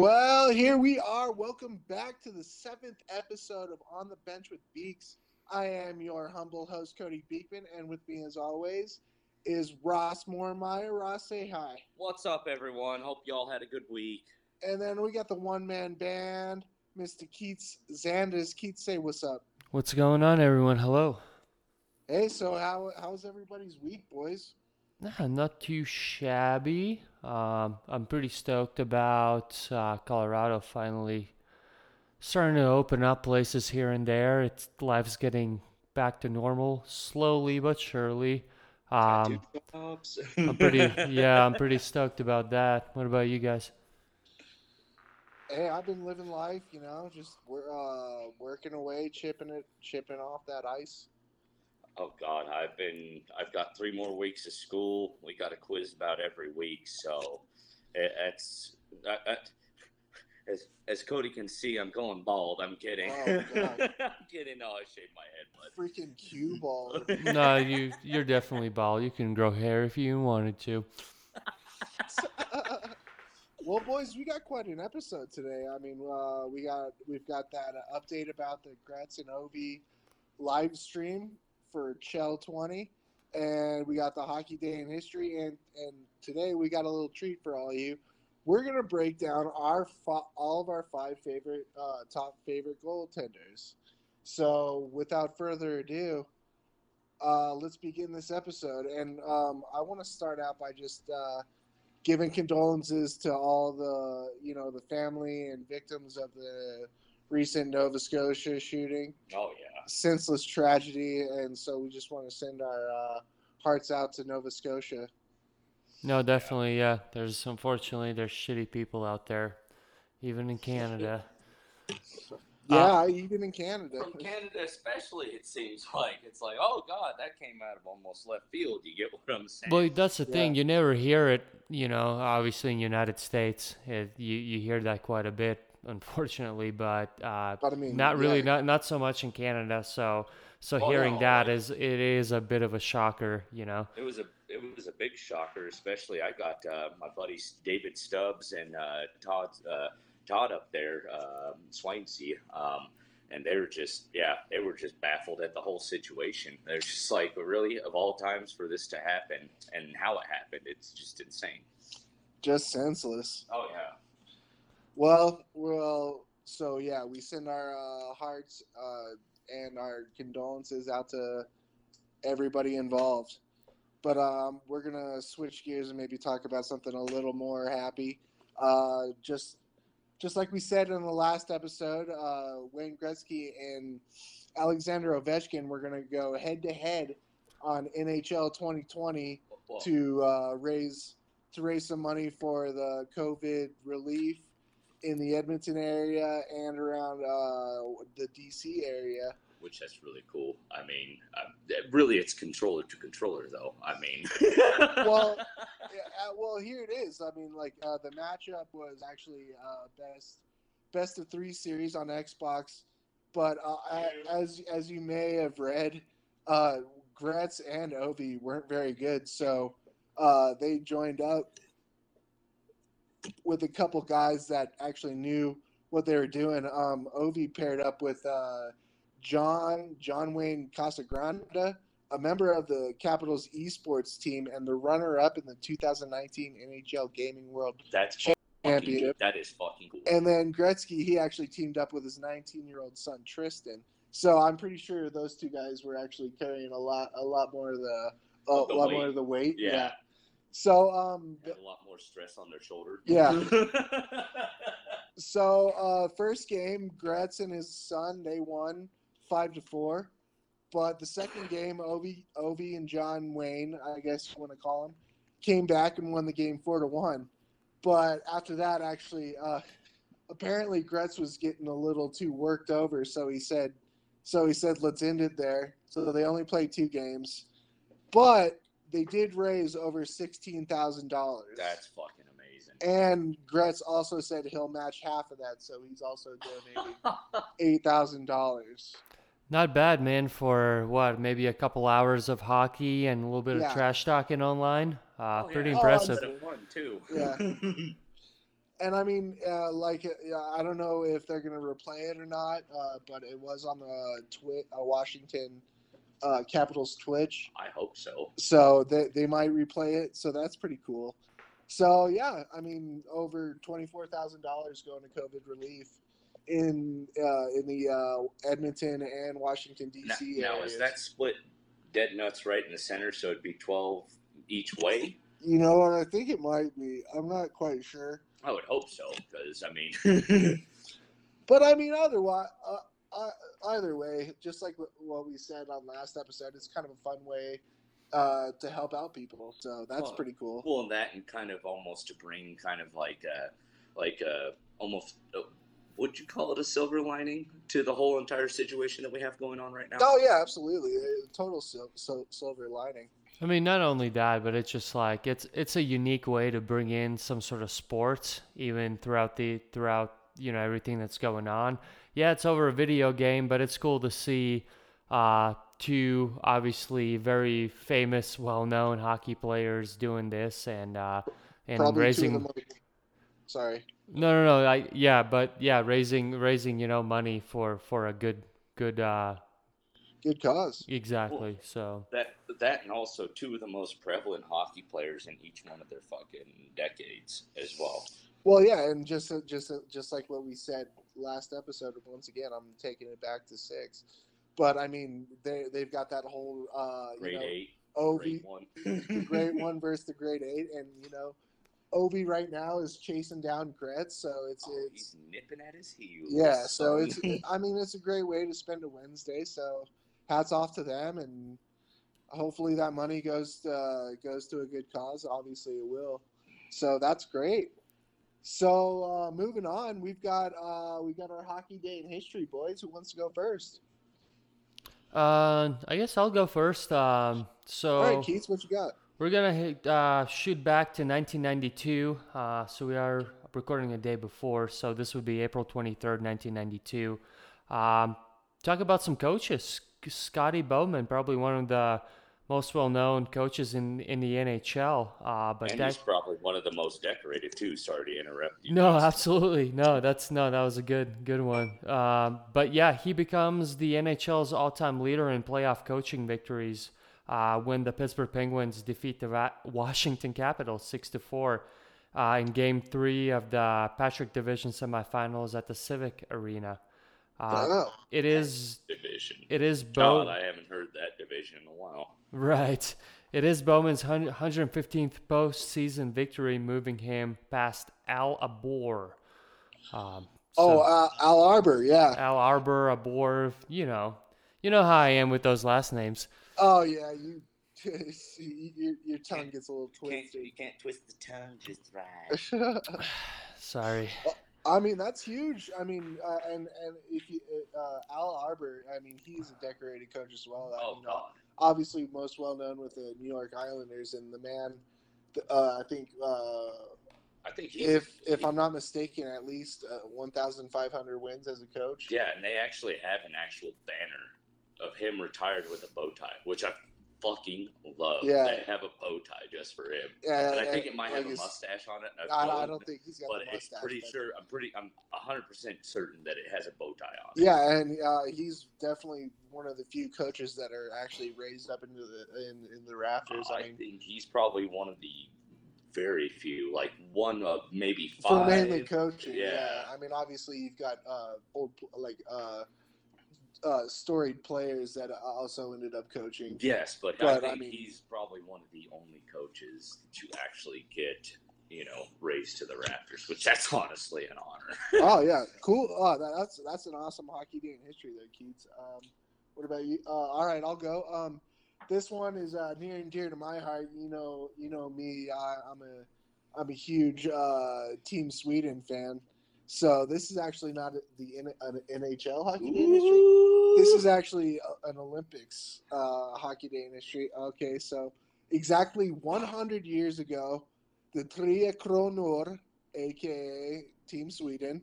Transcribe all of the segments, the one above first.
Well, here we are. Welcome back to the seventh episode of On the Bench with Beaks. I am your humble host, Cody Beekman, and with me, as always, is Ross Moormeyer. Ross, say hi. What's up, everyone? Hope y'all had a good week. And then we got the one man band, Mr. Keats Zanders. Keats, say what's up. What's going on, everyone? Hello. Hey, so how how's everybody's week, boys? Nah, not too shabby. Um, I'm pretty stoked about uh, Colorado finally starting to open up places here and there. It's life's getting back to normal slowly but surely. Um, I'm pretty yeah, I'm pretty stoked about that. What about you guys? Hey, I've been living life, you know, just we're uh, working away, chipping it, chipping off that ice. Oh God, I've been I've got three more weeks of school. We got a quiz about every week, so it, it's that, that, as as Cody can see, I'm going bald. I'm kidding. Oh, I'm kidding. No, I shaved my head, but Freaking cue ball. no, you you're definitely bald. You can grow hair if you wanted to. well, boys, we got quite an episode today. I mean, uh, we got we've got that uh, update about the Gretz and Ovi live stream for Chell 20, and we got the Hockey Day in History, and and today we got a little treat for all of you. We're gonna break down our all of our five favorite uh, top favorite goaltenders. So, without further ado, uh, let's begin this episode. And um, I want to start out by just uh, giving condolences to all the you know the family and victims of the recent Nova Scotia shooting oh yeah. Senseless tragedy, and so we just want to send our uh, hearts out to Nova Scotia. No, definitely, yeah. There's unfortunately there's shitty people out there, even in Canada. Yeah, even in Canada. From Canada, especially, it seems like it's like, oh God, that came out of almost left field. You get what I'm saying? Well, that's the thing. Yeah. You never hear it. You know, obviously in United States, it, you you hear that quite a bit, unfortunately. But uh, But I mean, not really, yeah. not not so much in Canada. So so Oh, hearing no, that like- is it is a bit of a shocker. You know. It was a it was a big shocker, especially I got uh, my buddies David Stubbs and uh, Todd uh, Todd up there, um, Swainsea, um, and they were just yeah they were just baffled at the whole situation. They're just like really of all times for this to happen and how it happened, it's just insane. just senseless. Oh yeah. Well, well, so yeah, we send our uh, hearts uh, and our condolences out to everybody involved. But um, we're gonna switch gears and maybe talk about something a little more happy. Uh, just, just like we said in the last episode, uh, Wayne Gretzky and Alexander Ovechkin were gonna go head to head on NHL 2020 Well, to uh, raise to raise some money for the COVID relief in the Edmonton area and around uh, the DC area. which that's really cool. I mean, uh, really, it's controller to controller, though. I mean, Well, Yeah, uh, well, here it is. I mean, like uh, the matchup was actually uh, best best of three series on Xbox, but uh, as as you may have read, uh, Gretz and Ovi weren't very good, so uh, they joined up with a couple guys that actually knew what they were doing. Um, Ovi paired up with uh, John John Wayne Casagrande, a member of the Capitals esports team and the runner-up in the 2019 NHL Gaming World that's Championship. That is fucking cool. And then Gretzky, he actually teamed up with his 19-year-old son Tristan. So I'm pretty sure those two guys were actually carrying a lot, a lot more of the, a the lot weight. more of the weight. Yeah. So um, Had a lot more stress on their shoulder. Yeah. So uh, first game, Gretz and his son they won five to four, but the second game, Ovi, Ovi and John Wayne, I guess you want to call him, came back and won the game four to one. But after that, actually, uh, apparently Gretz was getting a little too worked over, so he said, so he said, let's end it there. So they only played two games, but they did raise over sixteen thousand dollars. That's fucking amazing. And Gretz also said he'll match half of that, so he's also donating eight thousand dollars. Not bad, man, for what, maybe a couple hours of hockey and a little bit Yeah. of trash talking online. Uh, Oh, pretty yeah. Oh, impressive. Bit of fun too. Yeah. and I mean, uh, like, uh, I don't know if they're gonna replay it or not, uh, but it was on the Twi- uh, Washington uh, Capitals Twitch, I hope so. so they they might replay it. So that's pretty cool. So yeah, I mean, over twenty four thousand dollars going to COVID relief in uh, in the uh, Edmonton and Washington D.C. now areas. is that split dead nuts right in the center, so it'd be twelve each way? You know what? I think it might be. I'm not quite sure. I would hope so, because I mean, But I mean, otherwise, uh, uh, either way, just like what- what we said on last episode, it's kind of a fun way uh, to help out people. So that's Well, pretty cool. well, and that and kind of almost to bring kind of like a, like a almost. uh would you call it a silver lining to the whole entire situation that we have going on right now? Oh yeah, absolutely. A total sil- sil- silver lining. I mean, not only that, but it's just like it's it's a unique way to bring in some sort of sports, even throughout the throughout you know everything that's going on. Yeah, it's over a video game, but it's cool to see uh, two obviously very famous, well-known hockey players doing this and uh, and Probably raising. two of the. Sorry. No, no, no. I yeah, but yeah, raising raising you know money for for a good good uh Good cause. exactly. So That that and also two of the most prevalent hockey players in each one of their fucking decades as well. Well, yeah, and just uh, just uh, just like what we said last episode. Once again, I'm taking it back to six. But I mean, they they've got that whole uh, you Grade know, eight, OV grade one. the great one versus the grade eight, and you know, Ovi right now is chasing down Gretz, so it's Oh, it's he's nipping at his heels. yeah, so it's I mean it's a great way to spend a Wednesday. So hats off to them, and hopefully that money goes to, goes to a good cause. Obviously it will. So that's great. So uh, moving on, we've got uh, we got our hockey day in history, boys. Who wants to go first? uh, I guess I'll go first. Um, so All right, Keith, what you got? We're gonna hit, uh, shoot back to 1992. Uh, so we are recording a day before. So this would be April 23rd, 1992. Um, talk about some coaches. Scotty Bowman, probably one of the most well-known coaches in in the NHL. Uh, but and that he's probably one of the most decorated too. Sorry to interrupt you. no, absolutely no. That's no, that was a good good one. Um, but yeah, he becomes the NHL's all-time leader in playoff coaching victories uh, when the Pittsburgh Penguins defeat the Ra- Washington Capitals six to four uh, in Game Three of the Patrick Division semifinals at the Civic Arena. Uh, oh, it is division. it is God, I haven't heard that division in a while. right. It is Bowman's hun- 115th postseason victory, moving him past Al Abor. Um, oh, uh, Al Arbour, yeah. Al Arbour, Abor, you know, you know how I am with those last names. Oh yeah, you. your, your tongue gets a little You can't, twisted. you can't twist the tongue just right. Sorry. I mean, that's huge. I mean, uh, and and if you uh, Al Arbour, I mean, he's a decorated coach as well. I Oh mean, God. obviously most well known with the New York Islanders, and the man, uh, I think, uh, I think if if I'm not mistaken, at least uh, 1,500 wins as a coach. Yeah, and they actually have an actual banner of him retired with a bow tie, which I fucking love. Yeah. They have a bow tie just for him. Yeah, And I think it might like, have a mustache on it. I, I don't think he's got a mustache. but it's pretty but- sure. I'm pretty. I'm hundred percent certain that it has a bow tie on. it. Yeah, and uh, he's definitely one of the few coaches that are actually raised up into the in, in the rafters. I I mean, think he's probably one of the very few, like one of maybe five. for mainly coaching. Yeah. Yeah. I mean, obviously you've got uh, old like uh, uh, storied players that also ended up coaching. Yes, but, But, I I mean- he's probably one of the only coaches that you actually get, you know, raised to the Raptors, which that's honestly an honor. oh yeah, cool. Oh, that, that's that's an awesome hockey day in history there, Keats. Um, what about you? Uh, all right, I'll go. Um, this one is uh, near and dear to my heart. You know, you know me. I, I'm a I'm a huge uh, Team Sweden fan. So this is actually not the an NHL hockey day in history. This is actually an Olympics uh, hockey day industry. Okay, so exactly 100 years ago, the Tre Kronor, aka Team Sweden,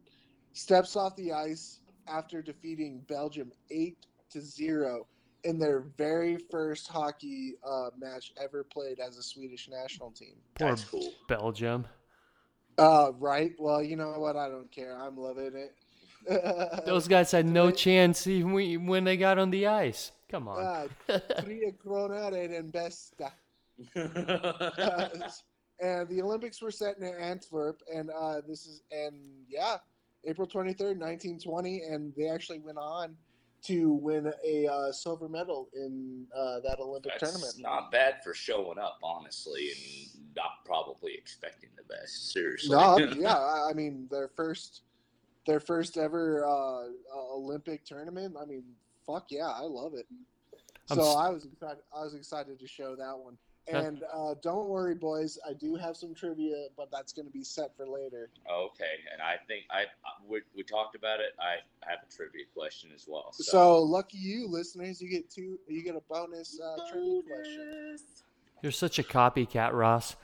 steps off the ice after defeating Belgium eight to zero in their very first hockey uh, match ever played as a Swedish national team. Poor That's cool. Belgium. Uh, right. Well, you know what? I don't care. I'm loving it. Those guys had no chance even we- when they got on the ice. Come on. Uh, Tria Cronare and Besta. And the Olympics were set in Antwerp, and uh, this is and yeah, April twenty third, nineteen twenty, and they actually went on to win a uh, silver medal in uh, that Olympic That's tournament. not bad for showing up, honestly, and not probably expecting the best. Seriously. No, yeah, I I mean their first, their first ever uh, uh, Olympic tournament. I mean, fuck yeah, I love it. I'm So s- I was excited. I was excited to show that one. Huh. And uh, don't worry, boys. I do have some trivia, but that's going to be set for later. Okay, and I think I we, we talked about it. I have a trivia question as well. So, So lucky you, listeners. You get two. You get a bonus uh, trivia question. You're such a copycat, Ross.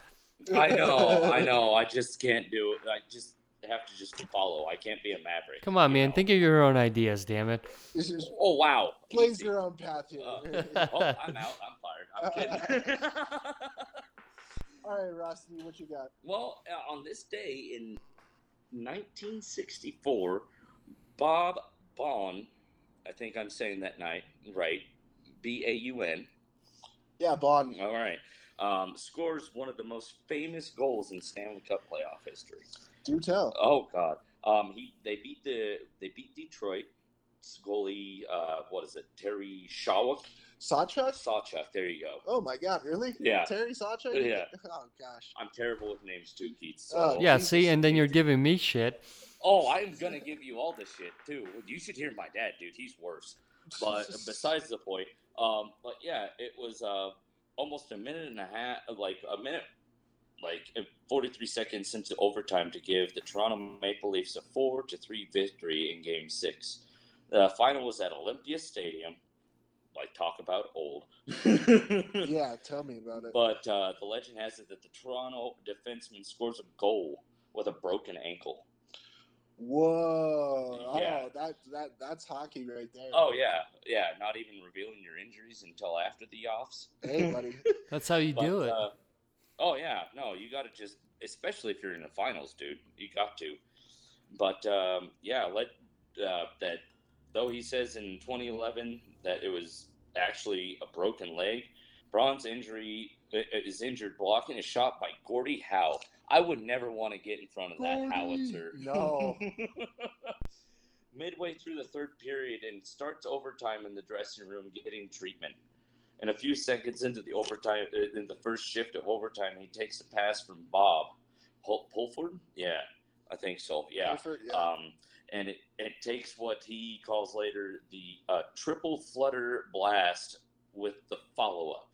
I know, I know. I just can't do it. I just have to just follow. I can't be a maverick. Come on, man. know? Think of your own ideas, damn it. This is Oh wow! blaze your own path here. Uh, oh, I'm out. I'm fired. I'm kidding. All right, Rusty, what you got? well, uh, on this day in 1964, Bob Baun, I think I'm saying that night right, B A U N. Yeah, Bond. All right. Um, scores one of the most famous goals in Stanley Cup playoff history. Do tell. Oh God. Um, he they beat the they beat Detroit. Goalie, uh, what is it? Terry Shawak, Sawchuk? Sawchuk. There you go. Oh my God, really? Yeah. Terry Sawchuk? Yeah. Oh gosh. I'm terrible with names too, Keith. So. Oh, Yeah, Jesus. see, and then you're giving me shit. Oh, I'm gonna give you all this shit too. You should hear my dad, dude. He's worse. But besides the point, um, but yeah, it was uh almost a minute and a half, like a minute, like uh, 43 seconds into overtime to give the Toronto Maple Leafs a four to three victory in Game Six. The final was at Olympia Stadium. Like talk about old. yeah, tell me about it. But uh, the legend has it that the Toronto defenseman scores a goal with a broken ankle. Whoa! Yeah. Oh, that that that's hockey right there. Oh yeah, yeah. Not even revealing your injuries until after the offs. Hey, buddy. That's how you But, do it. Uh, oh yeah, no, you got to just, especially if you're in the finals, dude. You got to. But um, yeah, let uh, that. Though he says in 2011 that it was actually a broken leg, Baun's injury uh, is injured blocking a shot by Gordie Howe. I would never want to get in front of that Gordie, howitzer. no. Midway through the third period and starts overtime in the dressing room getting treatment. And a few seconds into the overtime, uh, in the first shift of overtime, he takes a pass from Bob Pul- Pulford. Yeah, I think so. Yeah. Clifford, yeah. Um, and it, it takes what he calls later the uh, triple flutter blast with the follow up.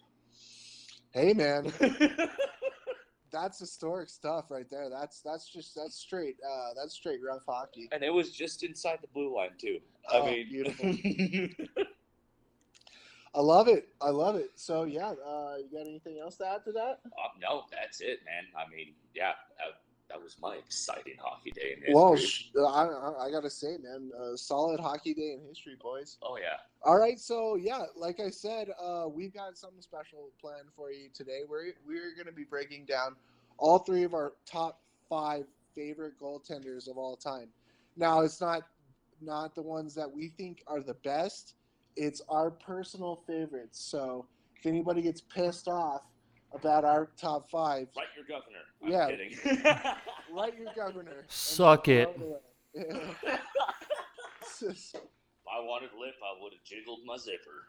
hey, man, that's historic stuff right there. That's that's just that's straight. Uh, that's straight rough hockey. and it was just inside the blue line too. I Oh, mean, beautiful. I love it. I love it. So yeah, uh, you got anything else to add to that? Uh, no, that's it, man. I mean, yeah, that, that was my exciting hockey day in history. Well, I, I gotta say, man, uh, solid hockey day in history, boys. oh yeah, All right, so yeah, like I said, uh, we've got something special planned for you today. We're we're going to be breaking down all three of our top five favorite goaltenders of all time. Now, it's not not the ones that we think are the best; it's our personal favorites. So, if anybody gets pissed off about our top five, Write your governor. I'm Yeah. kidding. write your governor. Suck it. if I wanted lip, I would have jiggled my zipper.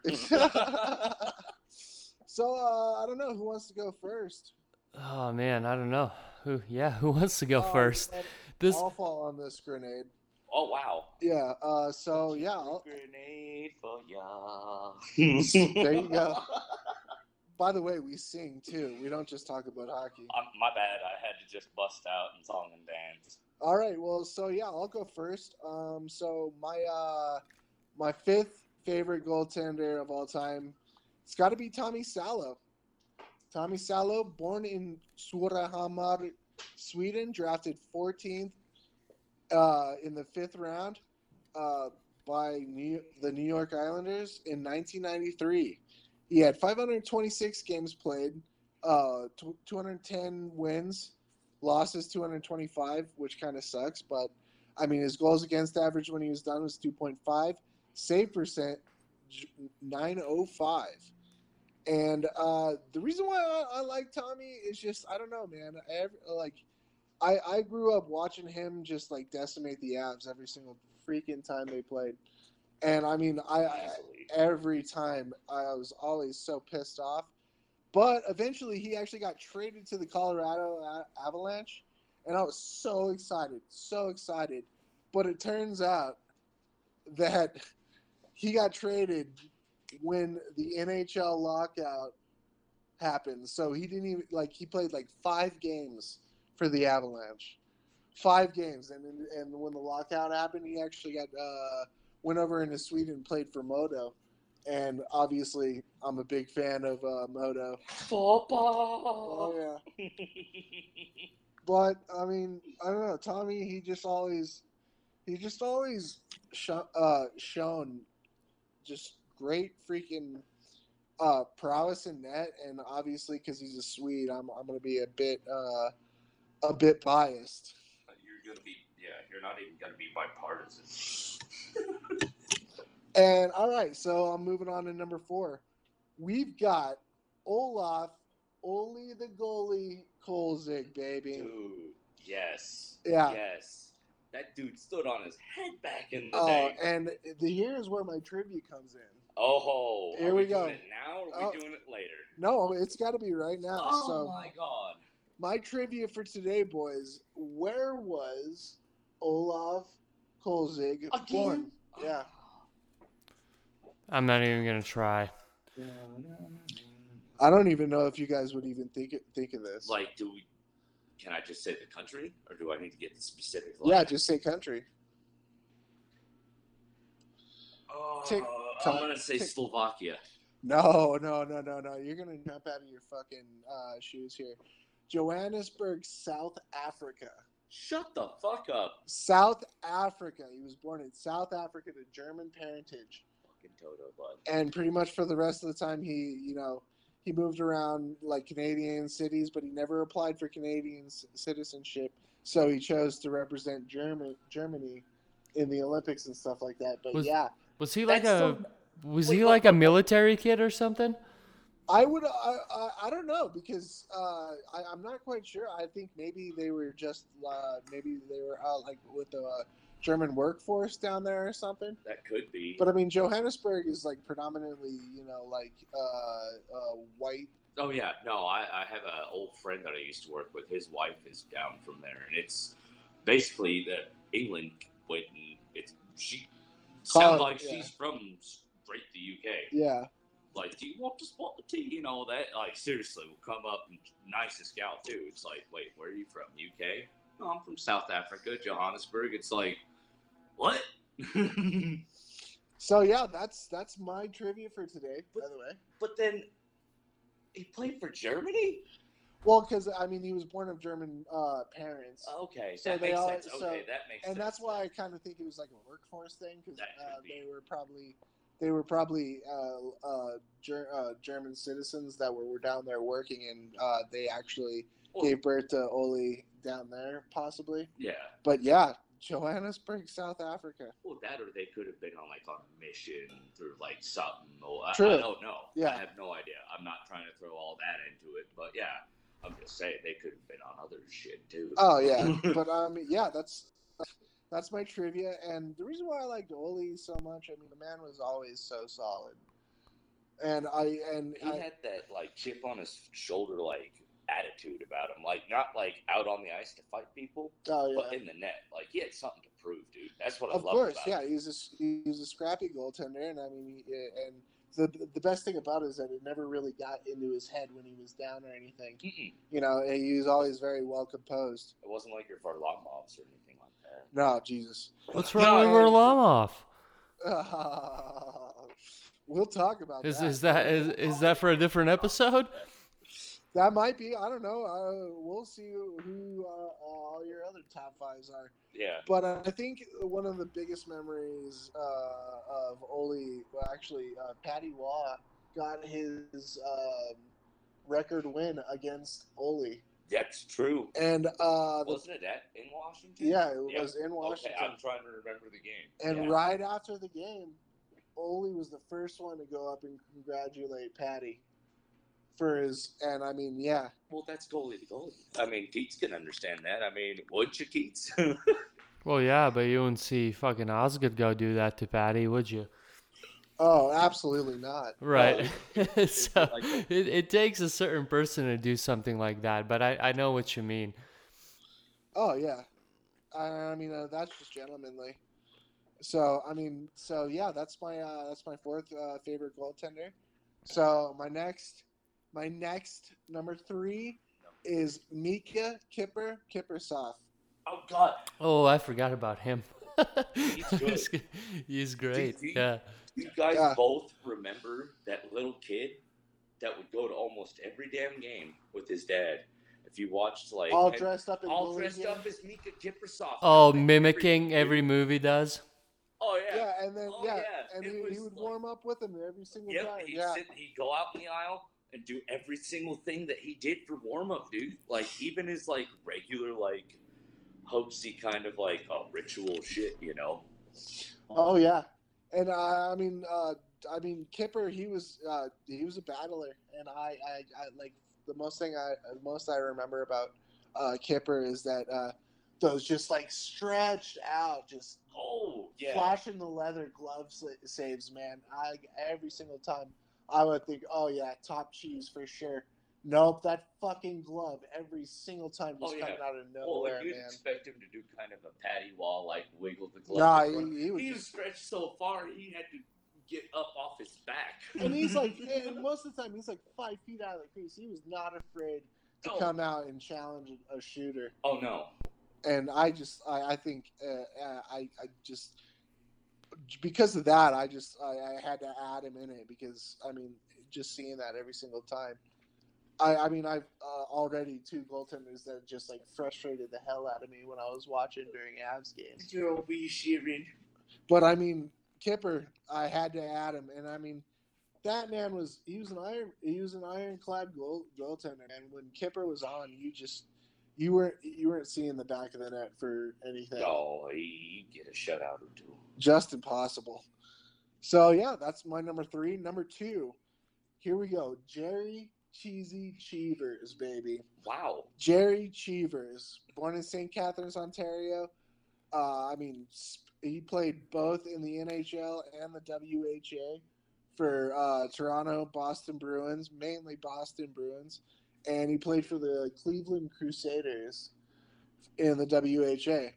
so uh, I don't know who wants to go first. Oh man, I don't know. Who? Yeah, who wants to go Oh, first? This. I'll fall on this grenade. Oh wow. Yeah. Uh, so yeah. I'll- Grenade for ya. There you go. By the way, we sing too. We don't just talk about hockey. Um, my bad. I had to just bust out and song and dance. All right. Well, so yeah, I'll go first. Um, so my uh, my fifth favorite goaltender of all time, it's got to be Tommy Salo. Tommy Salo, born in Surahammar, Sweden, drafted 14th uh, in the fifth round uh, by New, the New York Islanders in 1993. He had 526 games played, uh, tw 210 wins, Losses 225, which kind of sucks. But I mean, his goals against average when he was done was 2.5. Save percent 905. And uh, the reason why I, I, like Tommy is just I don't know, man. I, like I I grew up watching him just like decimate the Avs every single freaking time they played. And I mean, I, I every time I was always so pissed off. But eventually, he actually got traded to the Colorado Avalanche, and I was so excited, so excited. But it turns out that he got traded when the NHL lockout happened. So he didn't even like he played like five games for the Avalanche, five games, and and when the lockout happened, he actually got uh, went over into Sweden and played for Modo. And obviously, I'm a big fan of uh, Modo. Football. Oh yeah. but I mean, I don't know. Tommy, he just always, he just always sh- uh, shown just great freaking uh, prowess in net, and obviously because he's a Swede, I'm I'm gonna be a bit uh, a bit biased. You're gonna be yeah. You're not even gonna be bipartisan. and all right, so I'm moving on to number four. We've got Olaf, Olie the goalie, Kolzig, baby. Dude, yes. Yeah. Yes. That dude stood on his head back in the oh, day. and the, here's where my trivia comes in. Oh, here we, we go. now or are oh. we doing it later? No, it's got to be right now. Oh so, my god! My trivia for today, boys. Where was Olaf Kolzig Again? born? Yeah. I'm not even gonna try. I don't even know if you guys would even think think of this. Like, do we? Can I just say the country, or do I need to get the specific? Yeah, just say country. Oh, Tick, I'm gonna say tick. Slovakia. No, no, no, no, no. You're gonna jump out of your fucking uh, shoes here. Johannesburg, South Africa. Shut the fuck up. South Africa. He was born in South Africa to German parentage. Fucking Toto, bud. And pretty much for the rest of the time, he, you know, he moved around like Canadian cities, but he never applied for Canadian citizenship. So he chose to represent German, Germany in the Olympics and stuff like that. But was, yeah, was he like That's a so- was Wait, he what- like a military kid or something? I would. I, I, I don't know because uh, I, I'm not quite sure. I think maybe they were just uh, maybe they were uh, like with the uh, German workforce down there or something. That could be. But I mean, Johannesburg is like predominantly, you know, like uh, uh, white. Oh yeah, no, I, I have an old friend that I used to work with. His wife is down from there, and it's basically that England went and it's she sounds like yeah. she's from straight the UK. Yeah, Like, do you want to spot the tea and all that? Like, seriously, we'll come up and nicest gal too. It's like, wait, where are you from? UK? No, I'm from South Africa, Johannesburg. It's like, what? So yeah, that's that's my trivia for today. By the way, but then he played for Germany. well, because I mean, he was born of German uh, parents, Okay, So that they makes all- sense. so- okay, that makes and sense. that's why I kind of think it was like a workforce thing because uh, be. they were probably they were probably uh, uh, ger- uh, German citizens that were, were down there working, and uh, they actually Well, gave birth to Oli down there, possibly. yeah. But yeah, Johannesburg, South Africa. Well, that or they could have been on like on a mission through like something. Or I, True. I don't know. Yeah. I have no idea. I'm not trying to throw all that into it, but yeah, I'm just saying they could have been on other shit too. Oh yeah, but um, yeah, that's that's my trivia, and the reason why I liked Oli so much, I mean, the man was always so solid, and I and he I, had that like chip on his shoulder, like attitude about him. Like not like out on the ice to fight people, oh but in the net. Like he had something to prove, dude. That's what I of love course, about yeah, him. he's a he's a scrappy goaltender, and I mean, he, and the the best thing about it is that it never really got into his head when he was down or anything. Mm-mm. You know, he was always very well composed. It wasn't like your Varlamovs or anything like that. No, Jesus. What's No, wrong with I- Varlamov? we'll talk about Is that. is that is, is that for a different episode? That might be. I don't know. Uh, we'll see who uh, all your other top fives are. Yeah. But uh, I think one of the biggest memories uh, of Oli, well, actually, uh, Patty Roy got his um, record win against Oli. That's true. And uh, the, Wasn't it at in Washington? yeah, it Yeah. was in Okay, Washington. I'm trying to remember the game. And Yeah. right after the game, Ole was the first one to go up and congratulate Patty for his. And I mean, yeah, Well, that's goalie to goalie. I mean, Keats can understand that. I mean, would you, Keats? Well, yeah, but you wouldn't see fucking Osgood go do that to Patty, would you? Oh, absolutely not. Right. so like- it, it takes a certain person to do something like that, but I, I know what you mean. Oh yeah, I, I mean uh, that's just gentlemanly. So I mean, so yeah, that's my uh, that's my fourth uh, favorite goaltender. So my next, my next number three is Miikka Kipper Kiprusoff. oh God, Oh, I forgot about him. He's good. He's, he's great. he- Yeah. You guys Yeah. both remember that little kid that would go to almost every damn game with his dad. If you watched like all dressed up all goalie dressed gear. up as Miikka Kiprusoff. Oh, Every- mimicking every movie does. Oh yeah. Yeah, and then Oh, yeah, yeah, and he, he would like- warm up with him every single Yep, time. he'd, Yeah, sit, he'd go out in the aisle and do every single thing that he did for warm up, dude. Like even his like regular like hoaxy kind of like uh, ritual shit, you know. Oh yeah, and uh, I mean, uh, I mean Kipper, he was uh, he was a battler, and I, I, I like the most thing I most I remember about uh, Kipper is that uh, those just like stretched out, just Oh yeah. flashing the leather glove saves, man. I every single time I would think, oh yeah, top cheese for sure. Nope, that fucking glove every single time just Oh, yeah. coming out of Well, nowhere, like you'd man. expect him to do kind of a patty Roy, like wiggle the glove. Nah, he, he was he was just stretched so far he had to get up off his back. and he's like, and most of the time he's like five feet out of the crease. He was not afraid to No. come out and challenge a, a shooter. oh no. And I just, I, I think, uh, uh, I, I just because of that, I just, I, I had to add him in it because I mean, just seeing that every single time. I, I mean, I've uh, already two goaltenders that just like frustrated the hell out of me when I was watching during Avs games. You'll be shivering. But I mean, Kipper, I had to add him, and I mean, that man was he was an iron he was an ironclad goal goaltender, and when Kipper was on, you just you weren't you weren't seeing the back of the net for anything, Oh, you get a shutout or two. just impossible. So yeah, that's my number three. Number two, here we go, Gerry Cheesy Cheevers, baby. Wow. Gerry Cheevers, born in St. Catharines, Ontario. Uh, I mean, he played both in the NHL and the WHA for uh, Toronto Boston Bruins, mainly Boston Bruins, and he played for the Cleveland Crusaders in the WHA.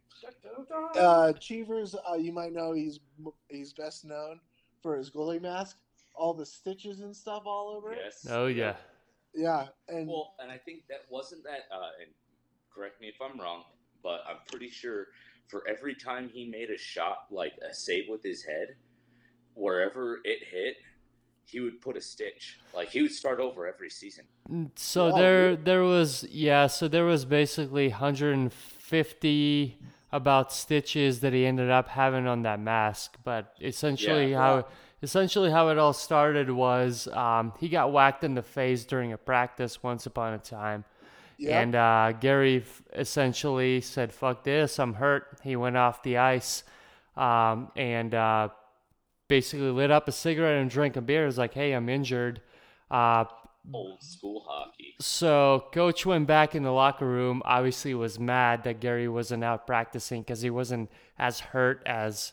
Uh, Cheevers, uh, you might know he's he's best known for his goalie mask, all the stitches and stuff all over it. yes. Oh yeah. Yeah, and Well, and I think that wasn't that. Uh, and correct me if I'm wrong, but I'm pretty sure for every time he made a shot, like a save with his head, wherever it hit, he would put a stitch. Like he would start over every season. Mm, So Oh, there really? there was yeah, so there was basically 150 about stitches that he ended up having on that mask, but essentially Yeah. how Yeah. Essentially how it all started was um, he got whacked in the face during a practice once upon a time. yeah, And uh, Gary f- essentially said, "Fuck this, I'm hurt." He went off the ice um, and uh, basically lit up a cigarette and drank a beer. He was like, "Hey, I'm injured." Uh, Old school hockey. so coach went back in the locker room. Obviously, was mad that Gary wasn't out practicing because he wasn't as hurt as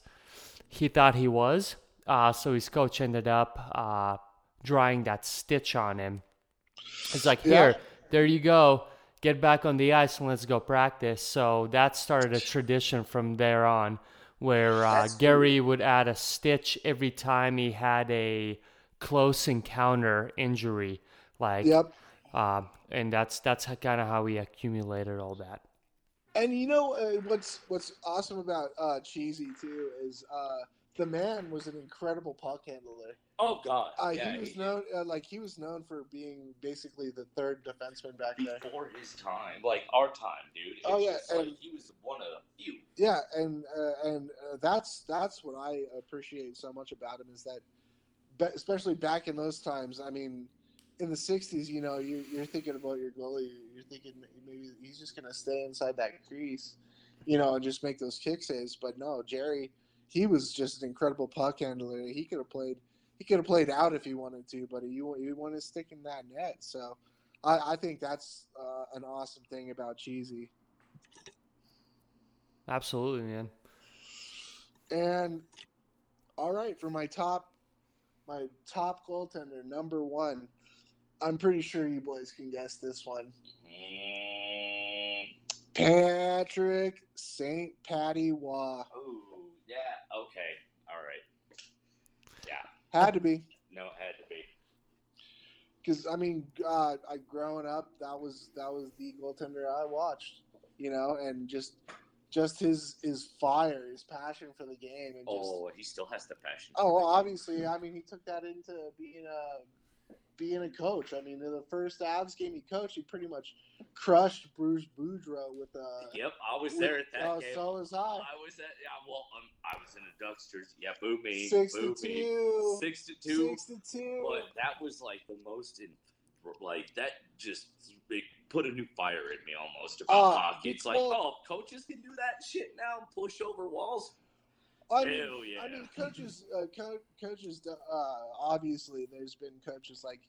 he thought he was. Uh, so his coach ended up uh, drawing that stitch on him. It's like, Yeah. here, there you go. Get back on the ice and let's go practice. So that started a tradition from there on, where uh, Gary would add a stitch every time he had a close encounter injury. Like, yep. um, and that's that's kind of how we accumulated all that. And you know uh, what's what's awesome about uh, Cheesy too is uh, the man was an incredible puck handler. Oh God. Uh, yeah, he was he- known uh, like he was known for being basically the third defenseman back there. before his time, like our time, dude. Oh, yeah, just like and- he was one of the few. Yeah, and uh, and uh, that's that's what I appreciate so much about him is that, especially back in those times. I mean, in the '60s, you know, you're, you're thinking about your goalie. You're thinking maybe he's just gonna stay inside that crease, you know, and just make those kick saves. But no, Gerry, he was just an incredible puck handler. He could have played. He could have played out if he wanted to, but he he wanted to stick in that net. So, I, I think that's uh, an awesome thing about Cheesy. Absolutely, man. And all right, for my top, my top goaltender, number one. I'm pretty sure you boys can guess this one. Patrick St. Patty Roy. oh, yeah. Okay. All right. Yeah. Had to be. No, it had to be. Because I mean, uh, I growing up, that was that was the goaltender I watched, you know, and just just his his fire, his passion for the game, and just Oh, he still has the passion. oh, well, obviously, I mean, he took that into being a being a coach. I mean, in the first Avs game he coached, he pretty much crushed Bruce Boudreau with a. Yep, I was there at that uh, game. So was I. I was at yeah. Well, um, I was in the Ducks jersey. Yeah, boo me, Six boo to me. two. Six to two. Six to two. But that was like the most in, like that just it put a new fire in me almost about Uh, hockey. It's like, oh, coaches can do that shit now and push over walls. I mean, Hell yeah. I mean, coaches, uh, co- coaches. Uh, obviously, there's been coaches like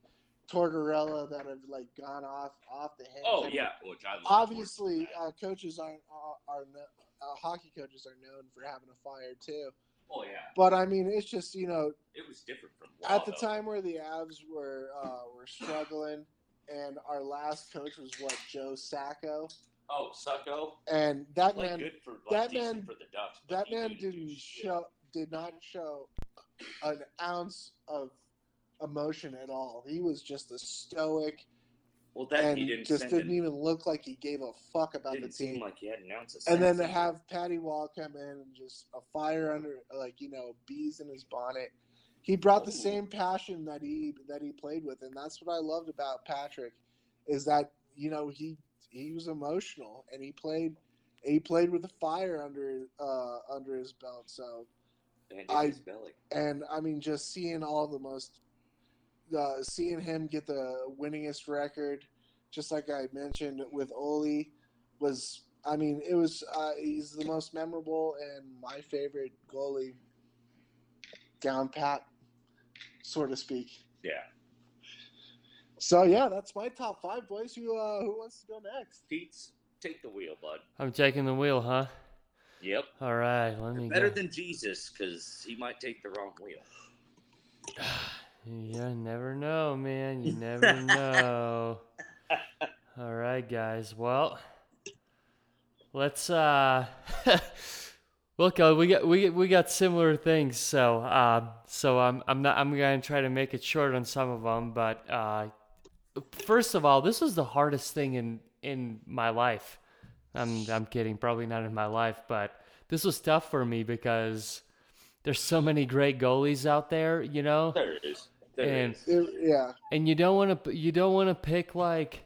Tortorella that have like gone off off the hinge. Oh yeah, which Obviously, uh, coaches aren't are, are uh, hockey coaches are known for having a fire too. oh yeah, But I mean, it's just you know it was different from at the though. time where the Avs were uh, were struggling, and our last coach was what Joe Sacco, Oh, Sucko, and that like man good for like, that man- for the Ducks. that man do didn't show did not show an ounce of emotion at all. He was just a stoic Well, that and he didn't just didn't even look like he gave a fuck about the didn't team. seem like he had an ounce of and then to have Patty Roy come in and just a fire under like you know bees in his bonnet. He brought the same passion that he that he played with, and that's what I loved about Patrick, is that you know he he was emotional and he played he played with a fire under uh under his belt. So and I- his belly. and I mean just seeing all the most uh, seeing him get the winningest record, just like I mentioned with Oli, was I mean it was uh, he's the most memorable and my favorite goalie down pat, so to speak. Yeah, So yeah, that's my top five boys. Who uh, who wants to go next? Pete's take the wheel, bud. I'm taking the wheel, huh? Yep, All right, let me better go. than Jesus because he might take the wrong wheel. You never know, man. You never know. All right, guys. Well, let's uh look. Uh, we got we we got similar things. So uh, so I'm I'm not I'm gonna try to make it short on some of them. But uh, first of all, this was the hardest thing in in my life. I'm I'm kidding. Probably not in my life, but this was tough for me because there's so many great goalies out there. You know There it is. There And- it is. Yeah, and you don't want to you don't want to pick like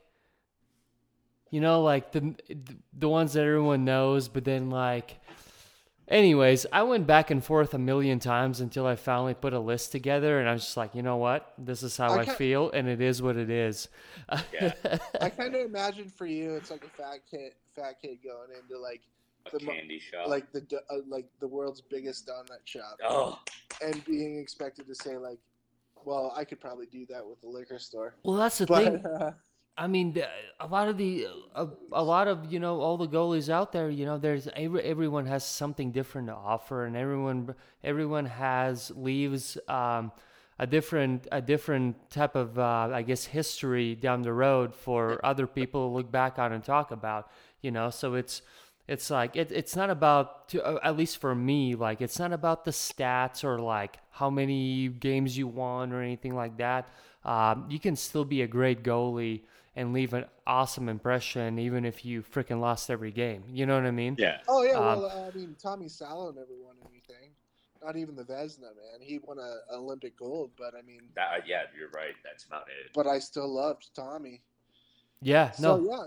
you know like the the ones that everyone knows but then like anyways i went back and forth a million times until i finally put a list together and i was just like you know what this is how I i, feel and it is what it is Yeah. I kind of imagine for you, it's like a fat kid, fat kid going into like A the candy shop. like the uh, like the world's biggest donut shop. oh, and being expected to say like, "Well, I could probably do that with the liquor store." well that's the thing But uh, I mean, a lot of the a, a lot of you know all the goalies out there. You know, there's every, everyone has something different to offer, and everyone everyone has leaves um, a different a different type of uh, I guess history down the road for other people to look back on and talk about. You know, so it's it's like it, it's not about to, uh, at least for me like it's not about the stats or like how many games you won or anything like that um, you can still be a great goalie and leave an awesome impression even if you freaking lost every game you know what i mean yeah. oh yeah, Um, well, uh, I mean, Tommy Salo never won anything. Not even the Vezina, man. He won a Olympic gold, but I mean, That, yeah, you're right. That's about it. but I still loved Tommy. yeah no yeah,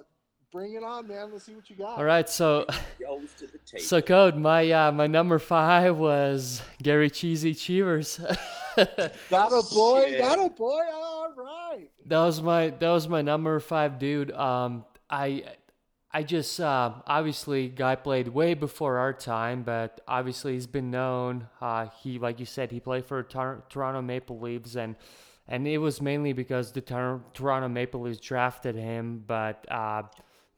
bring it on, man. Let's see what you got. all right so Goes to the table. so code my uh, my number five was gary cheesy cheevers That a boy. Shit. That a boy. All right. That was my that was my number five dude. Um, I I just uh, obviously guy played way before our time, but obviously he's been known. Uh, he like you said, he played for Tor- Toronto Maple Leafs, and and it was mainly because the Tor- Toronto Maple Leafs drafted him, but uh,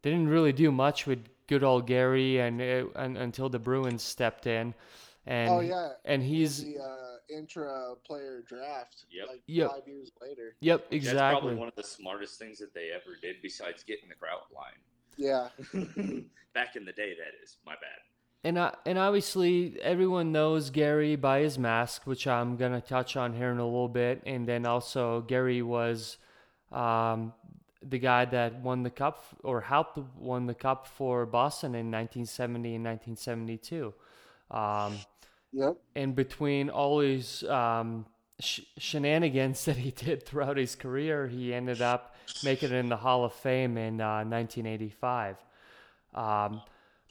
didn't really do much with good old Gary, and, it, and until the Bruins stepped in. And, oh yeah, and he's the uh, intra player draft. Yep. Like Yep. five years later. yep exactly. That's exactly. probably one of the smartest things that they ever did, besides getting the Kraut Line, Yeah. Back in the day, that is. My bad. And uh, and obviously everyone knows Gary by his mask, which I'm gonna touch on here in a little bit. And then also Gary was um, the guy that won the cup or helped won the cup for Boston in 1970 and 1972. Um, Yep. and between all his um, sh- shenanigans that he did throughout his career, he ended up making it in the Hall of Fame in uh, 1985. Um,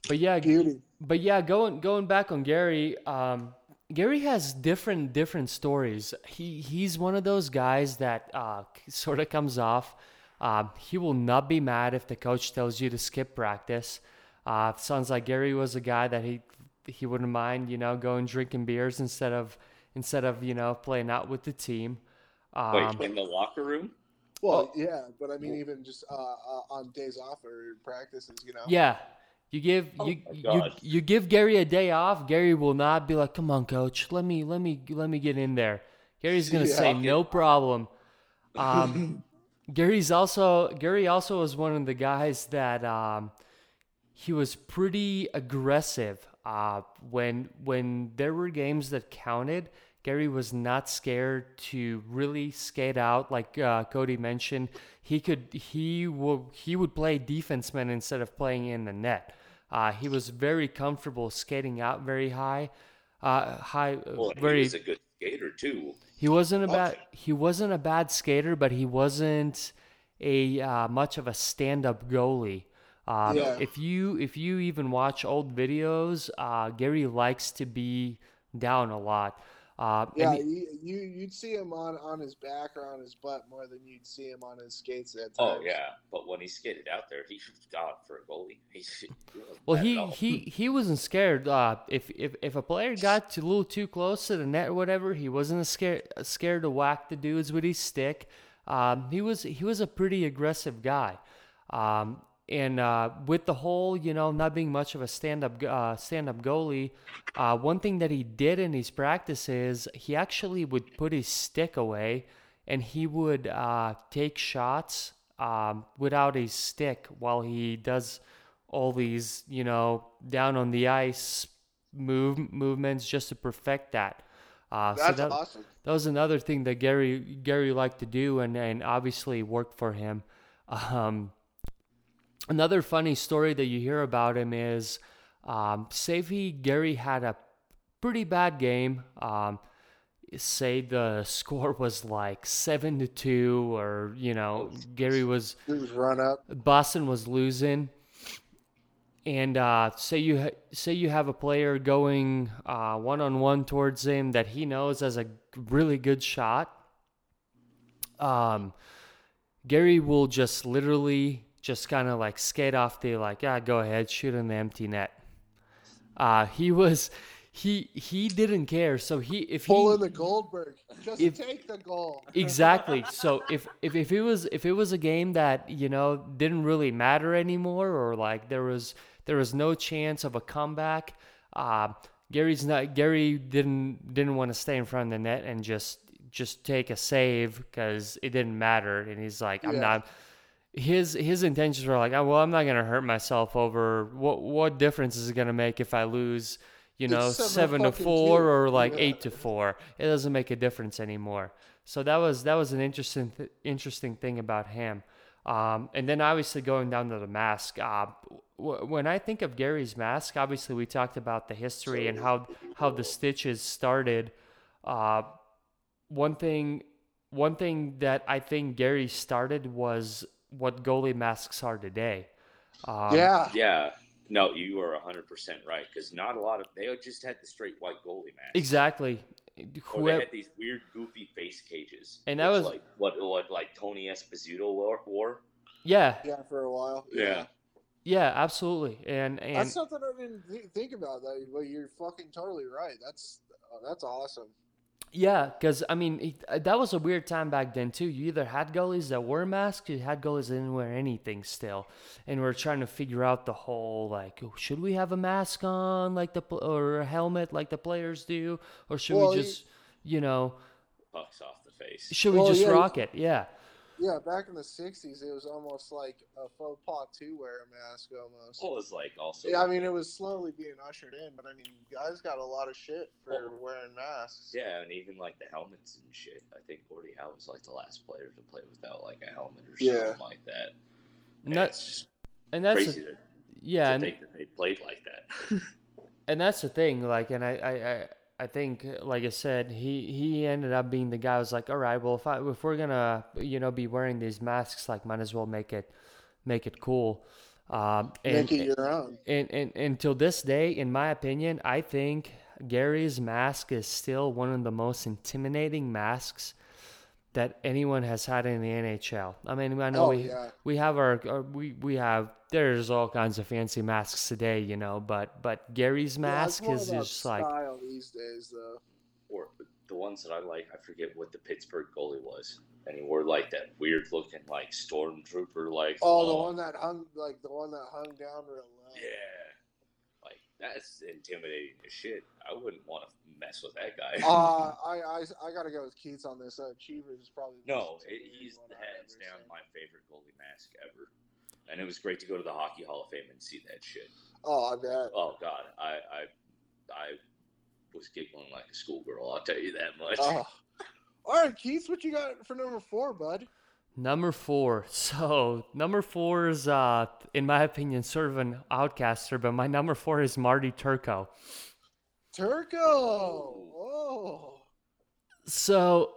but yeah, Beauty. but yeah, going going back on Gary, um, Gary has different different stories. He he's one of those guys that uh, sort of comes off. Um, he will not be mad if the coach tells you to skip practice. Uh, sounds like Gary was a guy that he he wouldn't mind, you know, going drinking beers instead of instead of you know playing out with the team. Um, Wait, in the locker room? Well, yeah, but I mean, even just uh, uh, on days off or practices, you know. Yeah. You give Oh you, my you you give Gary a day off. Gary will not be like, "Come on, coach, let me let me let me get in there." Gary's gonna Yeah. say, "No problem." Um, Gary's also Gary also was one of the guys that um, he was pretty aggressive. Uh, when when there were games that counted, Gary was not scared to really skate out. Like uh, Cody mentioned, he could he would he would play defenseman instead of playing in the net. Uh, he was very comfortable skating out very high, uh, high, uh, Well, he very was a good skater too. he wasn't a bad he wasn't a bad skater, but he wasn't a uh, much of a stand-up goalie. Um, Yeah. If you if you even watch old videos, uh, Gary likes to be down a lot. Uh, Yeah, he- you, you you'd see him on on his back or on his butt more than you'd see him on his skates at times. Oh yeah, but when he skated out there, he God for a goalie. He, he Well, he he he wasn't scared. Uh, if if if a player got a little too close to the net or whatever, he wasn't scared scared to whack the dudes with his stick. Um, he was he was a pretty aggressive guy. Um, and uh, with the whole, you know, not being much of a stand-up uh, stand-up goalie, uh, one thing that he did in his practices, he actually would put his stick away, and he would uh, take shots um, without his stick while he does all these, you know, down on the ice move movements just to perfect that. Uh, so That's that, awesome. that was another thing that Gary Gary liked to do, and and obviously worked for him. Um, another funny story that you hear about him is, um, say he Gary had a pretty bad game. Um, say the score was like seven to two, or you know Gary was His run up. Boston was losing, and uh, say you ha- say you have a player going one on one towards him that he knows has a really good shot. Um, Gary will just literally just kind of like skate off the like, yeah, go ahead, shoot in the empty net. Uh, he was he he didn't care. So he if he Pull in the Goldberg. Just If- take the goal. exactly so if, if if it was if it was a game that you know didn't really matter anymore or like there was there was no chance of a comeback uh, gary's not gary didn't didn't want to stay in front of the net and just just take a save because it didn't matter and he's like i'm Yeah. not his his intentions were like oh, well i'm not gonna hurt myself over what what difference is it gonna make if i lose you know It's seven seven to four or like Yeah. eight to four. It doesn't make a difference anymore. So that was that was an interesting th- interesting thing about him. Um, and then obviously going down to the mask uh, w- when i think of gary's mask obviously we talked about the history and how how the stitches started. Uh, one thing one thing that i think gary started was what goalie masks are today um, yeah. Yeah, no, you are hundred percent right because not a lot of they just had the straight white goalie mask. exactly Or they had these weird, goofy face cages. And that was- like what what like Tony Esposito wore. wore? Yeah, Yeah, for a while. Yeah. yeah, absolutely. And and That's something I didn't th- think about. That, but you're fucking totally right. That's uh, that's awesome. Yeah, because I mean it- uh, that was a weird time back then too. You either had goalies that were masked, you had goalies that didn't wear anything still, and we are trying to figure out the whole like, oh, should we have a mask on like the or a helmet like the players do, or should Well, we you- just you know Pucks off the face. should we just yeah, rock it? Yeah, Yeah, back in the '60s, it was almost like a faux pas to wear a mask, almost. Well, it's like also. Yeah, I mean, it was slowly being ushered in, but I mean, guys got a lot of shit for Well, wearing masks. Yeah, and even like the helmets and shit. I think Gordie Howe was like the last player to play without like a helmet or Yeah. something like that. and And that's and that's crazy the- to, yeah, to and, think that they played like that. and that's the thing like and I, I i i think like i said he he ended up being the guy who was like all right well if i if we're gonna you know be wearing these masks like might as well make it make it cool um and, Make it your own. and, and until this day in my opinion i think gary's mask is still one of the most intimidating masks that anyone has had in the nhl i mean i know Oh, we yeah. we have our, our we we have there's all kinds of fancy masks today you know but but gary's mask more is about just like style these days, though. or the ones that I like, I forget what the Pittsburgh goalie was, and he wore like that weird looking like stormtrooper like. Oh, the uh, one that hung, like the one that hung down real low. Yeah, like that's intimidating as shit. I wouldn't want to mess with that guy. Uh, I, I, I gotta go with Keats on this. Uh, Cheevers is probably the no, it, he's one hands down seen. my favorite goalie mask ever, and it was great to go to the Hockey Hall of Fame and see that shit. Oh, I bet. Oh God, I I I was giggling like a schoolgirl. I'll tell you that much. Oh. All right, Keats, what you got for number four, bud? number four so number four is uh in my opinion sort of an outcaster but my number four is marty turco Turco. Oh. So,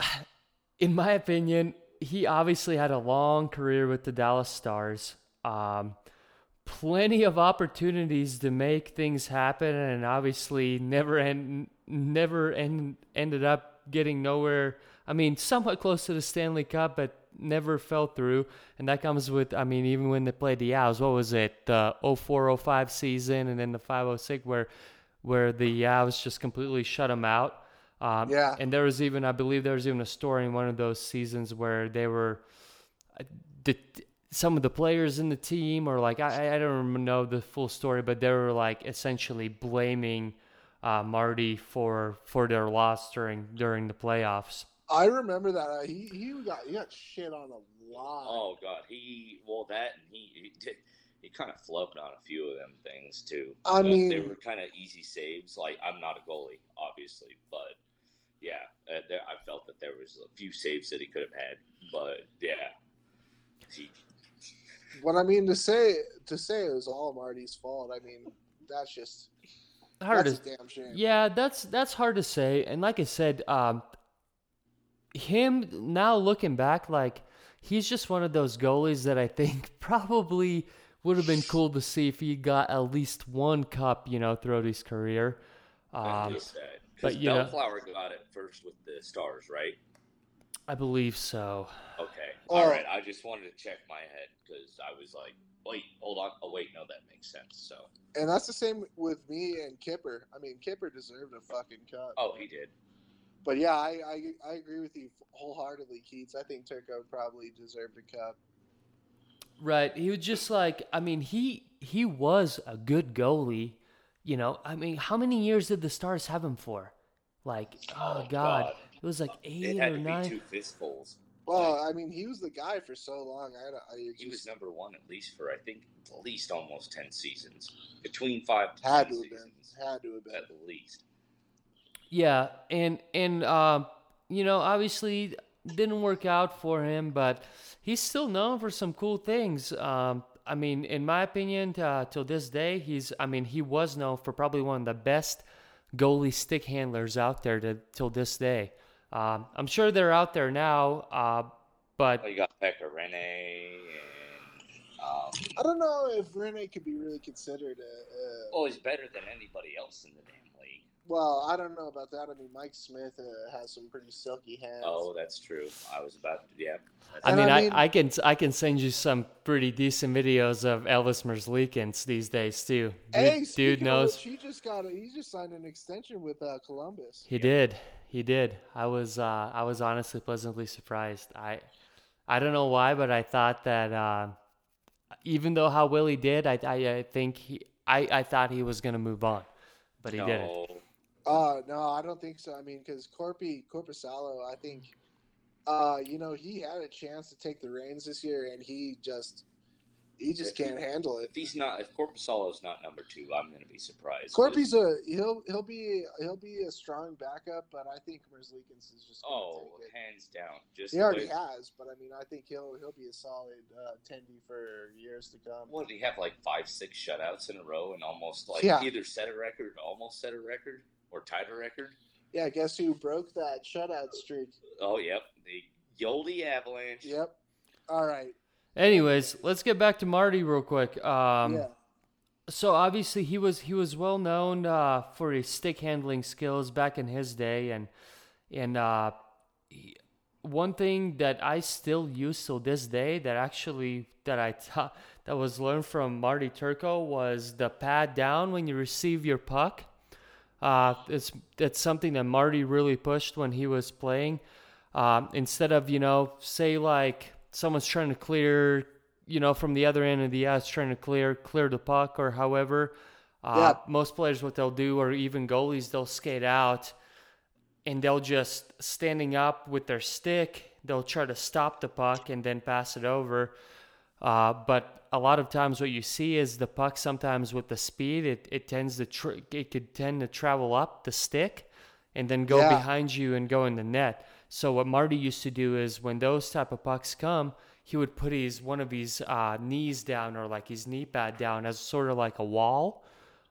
in my opinion, he obviously had a long career with the Dallas Stars. Um, plenty of opportunities to make things happen, and obviously never end, never end, ended up getting nowhere. I mean, somewhat close to the Stanley Cup, but never fell through. And that comes with, I mean, even when they played the Owls, what was it, the 04-05 season, and then the 506, where where the Owls just completely shut him out. Um, Yeah. And there was even, I believe, there was even a story in one of those seasons where they were, uh, the some of the players in the team, or like I I don't know the full story, but they were like essentially blaming uh, Marty for for their loss during during the playoffs. I remember that. Uh, he he got he got shit on a lot. Oh God, he well that and he he, did, he kind of flubbed on a few of them things too. I But they were kind of easy saves. Like I'm not a goalie, obviously, but yeah, uh, there, I felt that there was a few saves that he could have had. But yeah, he, But I mean to say to say it was all Marty's fault. I mean that's just Hard that's to a damn shame. Yeah, that's that's hard to say. And like I said, um, him now looking back, like he's just one of those goalies that I think probably would have been cool to see if he got at least one cup, you know, throughout his career. Um, just but, because you know- Belfour got it first with the Stars, right? I believe so. Okay, all right. I just wanted to check my head because I was like, wait, hold on. Oh wait, no, that makes sense. So, And that's the same with me and Kipper. I mean Kipper deserved a fucking cup. oh, he did. But yeah, I, I I agree with you wholeheartedly, Keats. I think Turco probably deserved a cup. Right. He was just like I mean, he he was a good goalie. You know, I mean, how many years did the Stars have him for? Like, oh, Oh, god. God. It was like It eight had or to nine. be two fistfuls. Well, I mean, he was the guy for so long. I, I He was just number one at least for I think at least almost ten seasons, between five to had ten to have been. Had to have been. at least. Yeah, and and um, you know, obviously didn't work out for him, but he's still known for some cool things. Um, I mean, in my opinion, uh, till this day, he's. I mean, he was known for probably one of the best goalie stick handlers out there to, till this day. Um, I'm sure they're out there now, uh, but Well, you got Pekka Rinne and um, I don't know if Rinne could be really considered a. a oh, he's better than anybody else in the damn league. Well, I don't know about that. I mean, Mike Smith uh, has some pretty silky hands. Oh, that's true. I was about to, yeah. I mean, I I, mean- I, can I can send you some pretty decent videos of Elvis Merzlikins these days too. Dude, hey, dude speaking of knows. which, he just got a, he just signed an extension with uh, Columbus. He did. He did. I was uh, I was honestly pleasantly surprised. I I don't know why, but I thought that uh, even though how well he did, I I, I think he I, I thought he was gonna move on, but he no, didn't. Uh, no, I don't think so. I mean, because Korpi Korpisalo, I think, uh, you know, he had a chance to take the reins this year, and he just he just If can't handle it. If he's not, if Korpisalo's not number two, I'm going to be surprised. Korpi's a he'll he'll be he'll be a strong backup, but I think Merzlikins is just Oh, hands down. Just He already way- has, but I mean, I think he'll he'll be a solid uh, tendy for years to come. What did he have like five, six shutouts in a row and almost like Yeah. either set a record, almost set a record, or tied a record? Yeah, guess who broke that shutout streak? Oh, yep, the Yoli Avalanche. Yep. All right. Anyways, let's get back to Marty real quick. Um, yeah. So obviously he was he was well known uh, for his stick handling skills back in his day, and and uh, he- one thing that I still use till this day that actually that I taught that was learned from Marty Turco was the pad down when you receive your puck. Uh, it's it's something that Marty really pushed when he was playing. Um, instead of you know say like someone's trying to clear you know from the other end of the ice trying to clear clear the puck or however uh, most players what they'll do or even goalies they'll skate out and they'll just standing up with their stick they'll try to stop the puck and then pass it over uh, but a lot of times what you see is the puck sometimes with the speed it, it tends to tr- it could tend to travel up the stick and then go Yeah. behind you and go in the net so what marty used to do is when those type of pucks come he would put his one of his uh, knees down or like his knee pad down as sort of like a wall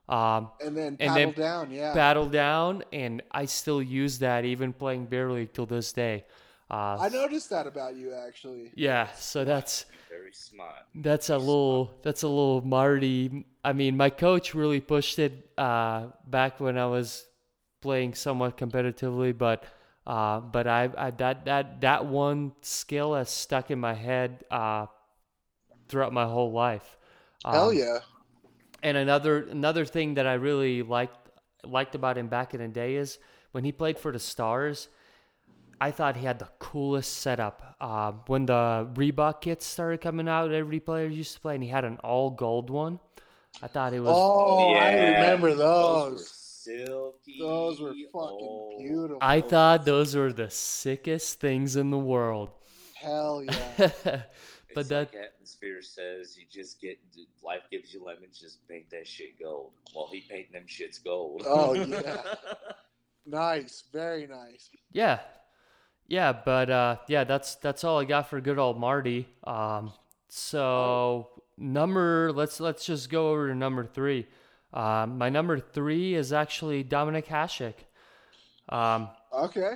um, And then And then down. Yeah. battle down and i still use that even playing beer league till this day uh, I noticed that about you actually. yeah so that's Very smart. that's a little that's a little marty i mean my coach really pushed it uh, back when i was playing somewhat competitively but uh, but I, I that that that one skill has stuck in my head uh, throughout my whole life Hell Um, yeah. and another another thing that I really liked liked about him back in the day is when he played for the Stars. I thought he had the coolest setup. Uh, when the Reebok kits started coming out, every player used to play, and he had an all gold one. I thought it was. Oh, I remember Those those. silky. Those were fucking Oh, beautiful. I thought those were the sickest things in the world. Hell yeah. but It's that like atmosphere says you just get life gives you lemons, just paint that shit gold. Well, he painting them shits gold. Oh, yeah. nice. Very nice. Yeah, yeah, but uh, yeah, that's that's all I got for good old Marty. Um, so number, let's let's just go over to number three. Um, my number three is actually Dominik Hasek. Um, Okay.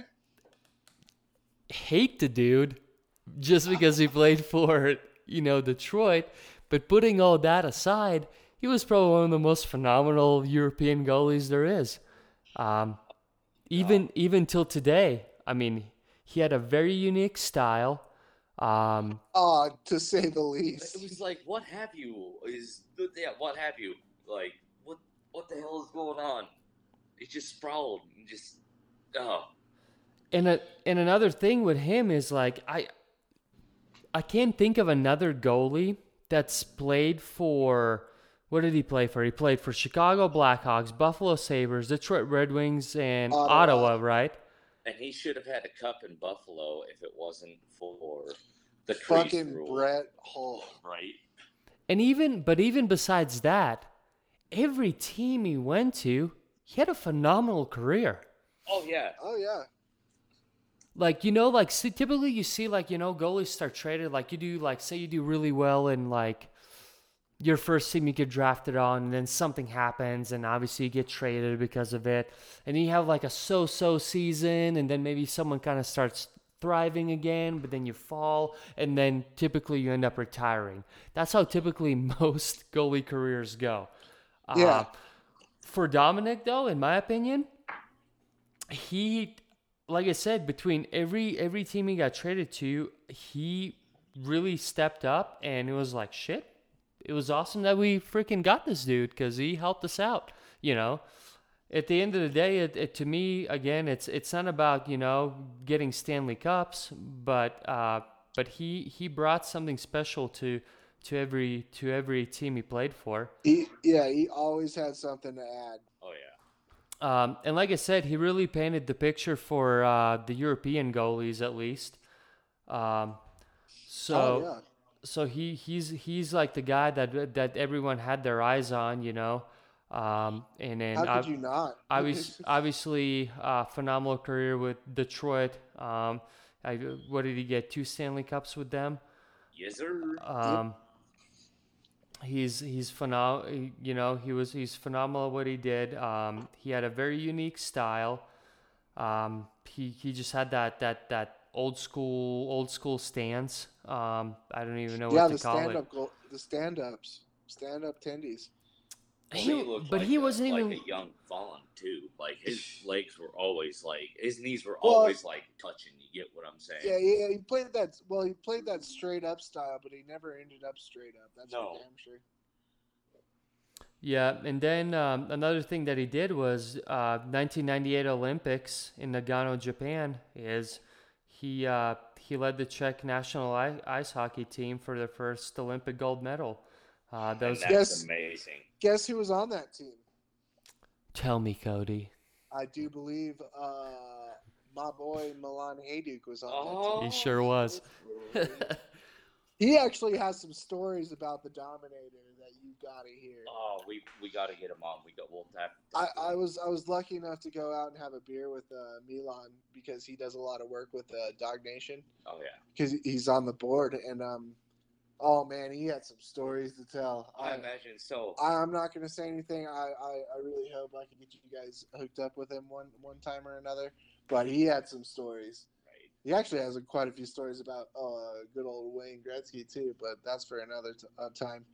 hate the dude just because he played for you know Detroit, but putting all that aside, he was probably one of the most phenomenal European goalies there is. Um, even even till today, I mean, he had a very unique style. Um, Uh, to say the least. It was like, what have you? Is yeah, what have you? Like, what what the hell is going on? He just sprawled and just oh. and a, and another thing with him is like I I can't think of another goalie that's played for what did he play for? He played for Chicago Blackhawks, Buffalo Sabres, Detroit Red Wings, and Ottawa. Ottawa, right? And he should have had a cup in Buffalo if it wasn't for the Fucking rule. Brett Hull. Right. And even but even besides that, every team he went to, he had a phenomenal career. Oh yeah. Oh yeah. like you know like see, typically you see like you know goalies start traded like you do like say you do really well in like your first team you get drafted on and then something happens and obviously you get traded because of it and you have like a so-so season and then maybe someone kind of starts thriving again but then you fall and then typically you end up retiring that's how typically most goalie careers go Yeah. Uh, for dominik though in my opinion he, like I said, between every every team he got traded to, he really stepped up, and it was like shit. It was awesome that we freaking got this dude because he helped us out. You know, at the end of the day, it, it, to me again, it's it's not about you know getting Stanley Cups, but uh, but he he brought something special to to every to every team he played for. He, yeah, he always had something to add. Oh yeah. Um, and like I said, he really painted the picture for uh, the European goalies, at least. Um, so, oh, yeah. So he he's he's like the guy that that everyone had their eyes on, you know. Um, and then How ob- could you not? obvious, obviously, uh, phenomenal career with Detroit. Um, I, what did he get? Two Stanley Cups with them. Yes, sir. Um, he's he's phenomenal. You know, he was he's phenomenal at what he did. Um, he had a very unique style. Um, he he just had that that that old school old school stance. Um, I don't even know yeah, what the to call stand it. up goal, the stand ups, stand up tendies. Well, He- looked but like he a- wasn't like even. a young fawn too. Like his legs were always like his knees were Well, always like touching. You get what I'm saying? Yeah, yeah, he played that. Well, he played that straight up style, but he never ended up straight up. That's No. for damn sure. Yeah, and then um, another thing that he did was uh, 1998 Olympics in Nagano, Japan. Is he uh, he led the Czech national i- ice hockey team for their first Olympic gold medal. Uh, And those that's Yes. amazing. Guess who was on that team? tell me, Cody. I do believe uh, my boy Milan Hejduk was on Oh, that team. He sure was. He actually has some stories about the Dominator that you gotta hear. Oh, we we got to get him on. We got we'll have. I, I was I was lucky enough to go out and have a beer with uh, Milan because he does a lot of work with uh, Dog Nation Oh yeah. because he's on the board and um oh man he had some stories to tell. I I, imagine so. I I'm not gonna say anything. I, I, I really hope I can get you guys hooked up with him one one time or another. But he had some stories. Right. He actually has a, quite a few stories about uh, good old Wayne Gretzky too. But that's for another t- uh, time.